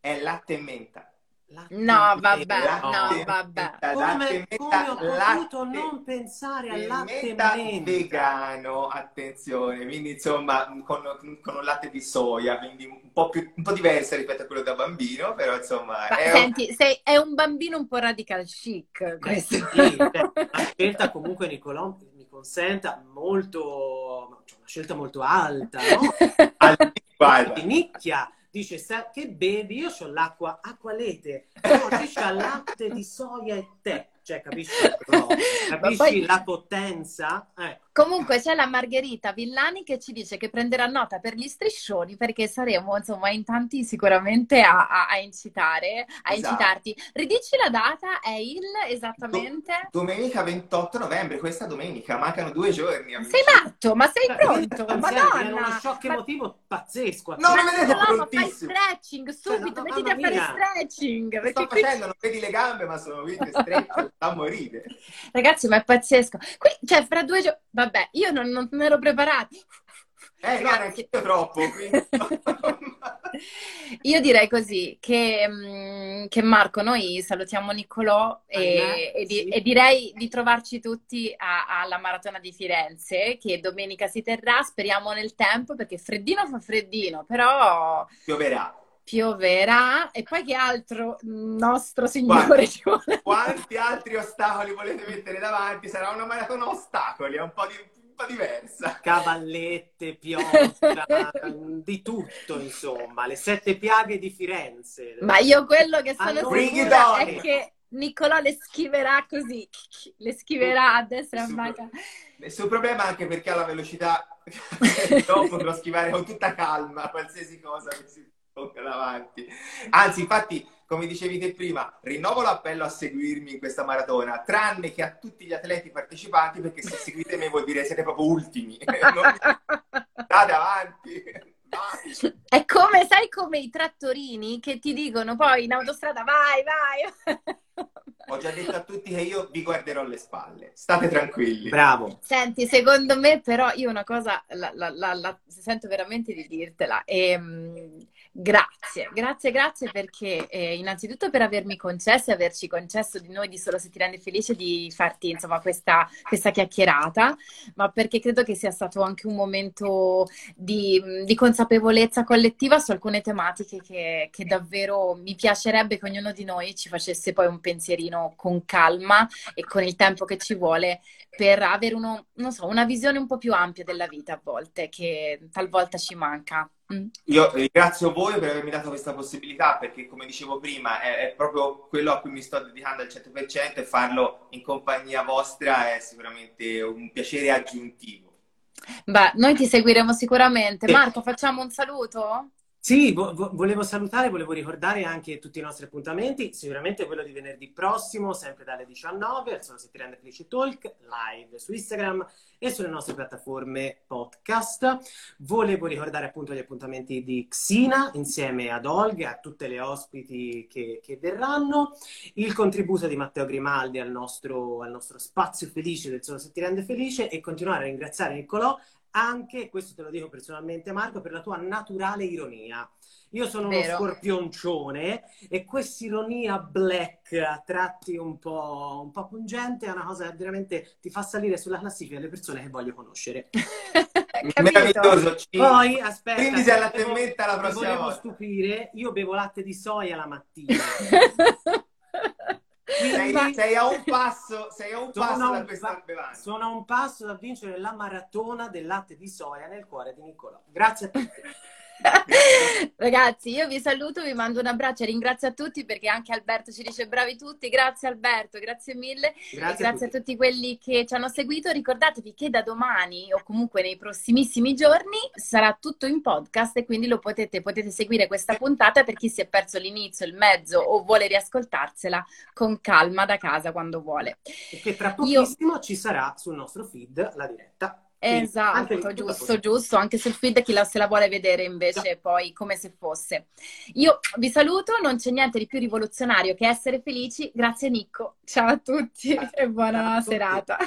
È latte e menta. No, vabbè, no, vabbè. Come, come ho potuto non pensare al latte menta vegano, attenzione, quindi insomma con, con, un latte di soia, quindi un po', più, un po' diverso rispetto a quello da bambino, però insomma... Ma, è senti, un... sei, è un bambino un po' radical chic questo. Sì, cioè, la scelta comunque Nicolò mi consenta molto, cioè una scelta molto alta, no? Al, di nicchia dice che bevi? Io ho l'acqua acqualete, no, c'è latte di soia e tè. Cioè, capisci, no, capisci poi... la potenza? Ecco. Comunque c'è la Margherita Villani che ci dice che prenderà nota per gli striscioni perché saremo insomma in tanti sicuramente a, a, a incitare, a esatto. incitarti. Ridici la data, è il esattamente? Do- domenica 28 novembre, questa domenica, mancano due giorni. Amici. Sei matto, ma sei pronto? Madonna! È uno shock emotivo ma... pazzesco. No, non vedete, no, ma fai stretching subito, cioè, mettiti a fare stretching. Lo sto qui... facendo, non vedi le gambe, ma sono video stretch da morire. Ragazzi, ma è pazzesco. Qui, cioè, fra due giorni Vabbè, io non, non ero preparata. Eh, no, neanche io troppo. io direi così, che, mm, che, Marco, noi salutiamo Niccolò e, e, di, sì. e direi di trovarci tutti a, alla Maratona di Firenze, che domenica si terrà, speriamo nel tempo, perché freddino fa freddino, però... Pioverà pioverà e poi che altro nostro Signore ci vuole quanti altri ostacoli volete mettere davanti? Sarà una maratona ostacoli, è un po', di, un po diversa. Cavallette, pioggia, di tutto insomma, le sette piaghe di Firenze. Ma io quello che sono sicura è che Niccolò le schiverà così, le schiverà a destra e a manca. Nessun problema anche perché ha la velocità dopo potrò schivare con tutta calma qualsiasi cosa che si davanti. Anzi, infatti, come dicevi te prima, rinnovo l'appello a seguirmi in questa maratona, tranne che a tutti gli atleti partecipanti, perché se seguite me vuol dire siete proprio ultimi. State avanti. È come, sai, come i trattorini che ti dicono poi in autostrada vai, vai. Ho già detto a tutti che io vi guarderò alle spalle. State tranquilli. Bravo. Senti, secondo me però io una cosa la, la, la, la sento veramente di dirtela. E, ehm, Grazie, grazie, grazie perché eh, innanzitutto per avermi concesso e averci concesso di noi di Solo se ti rende felice di farti insomma questa, questa chiacchierata, ma perché credo che sia stato anche un momento di, di consapevolezza collettiva su alcune tematiche che, che, davvero mi piacerebbe che ognuno di noi ci facesse poi un pensierino con calma e con il tempo che ci vuole per avere uno, so, una visione un po' più ampia della vita a volte, che talvolta ci manca. Mm. Io ringrazio voi per avermi dato questa possibilità perché, come dicevo prima, è, è, proprio quello a cui mi sto dedicando al 100% e farlo in compagnia vostra è sicuramente un piacere aggiuntivo. Beh, noi ti seguiremo sicuramente. Marco, facciamo un saluto? Sì, vo- volevo salutare, volevo ricordare anche tutti i nostri appuntamenti, sicuramente quello di venerdì prossimo, sempre dalle 19, al Solo Se Ti Rende Felice Talk, live su Instagram e sulle nostre piattaforme podcast. Volevo ricordare appunto gli appuntamenti di Xina insieme ad Olga e a tutte le ospiti che, che, verranno, il contributo di Matteo Grimaldi al nostro, al nostro spazio felice del Solo Se Ti Rende Felice e continuare a ringraziare Niccolò anche, questo te lo dico personalmente Marco, per la tua naturale ironia. Io sono Vero. uno scorpioncione e questa ironia black a tratti un po', un po' pungente è una cosa che veramente ti fa salire sulla classifica delle persone che voglio conoscere. Meraviglioso. Poi aspetta. Quindi se la temmetta la prossima volevo volta. stupire, io bevo latte di soia la mattina. Sei, ma... sei, a un passo, sei a un passo da questa bevanda. Sono a un passo da vincere la maratona del latte di soia nel cuore di Nicolò. Grazie a tutti. Ragazzi, io vi saluto, vi mando un abbraccio e ringrazio a tutti perché anche Alberto ci dice bravi tutti. Grazie Alberto, grazie mille. Grazie, grazie a, tutti. a, tutti. quelli che ci hanno seguito. Ricordatevi che da domani o comunque nei prossimissimi giorni sarà tutto in podcast e quindi lo potete, potete seguire questa puntata per chi si è perso l'inizio, il mezzo o vuole riascoltarsela con calma da casa quando vuole. Perché tra pochissimo io... ci sarà sul nostro feed la diretta Esatto, giusto, giusto, anche sul feed chi la, se la vuole vedere invece poi come se fosse. Io vi saluto, non c'è niente di più rivoluzionario che essere felici. Grazie Nicco, ciao a tutti e buona serata.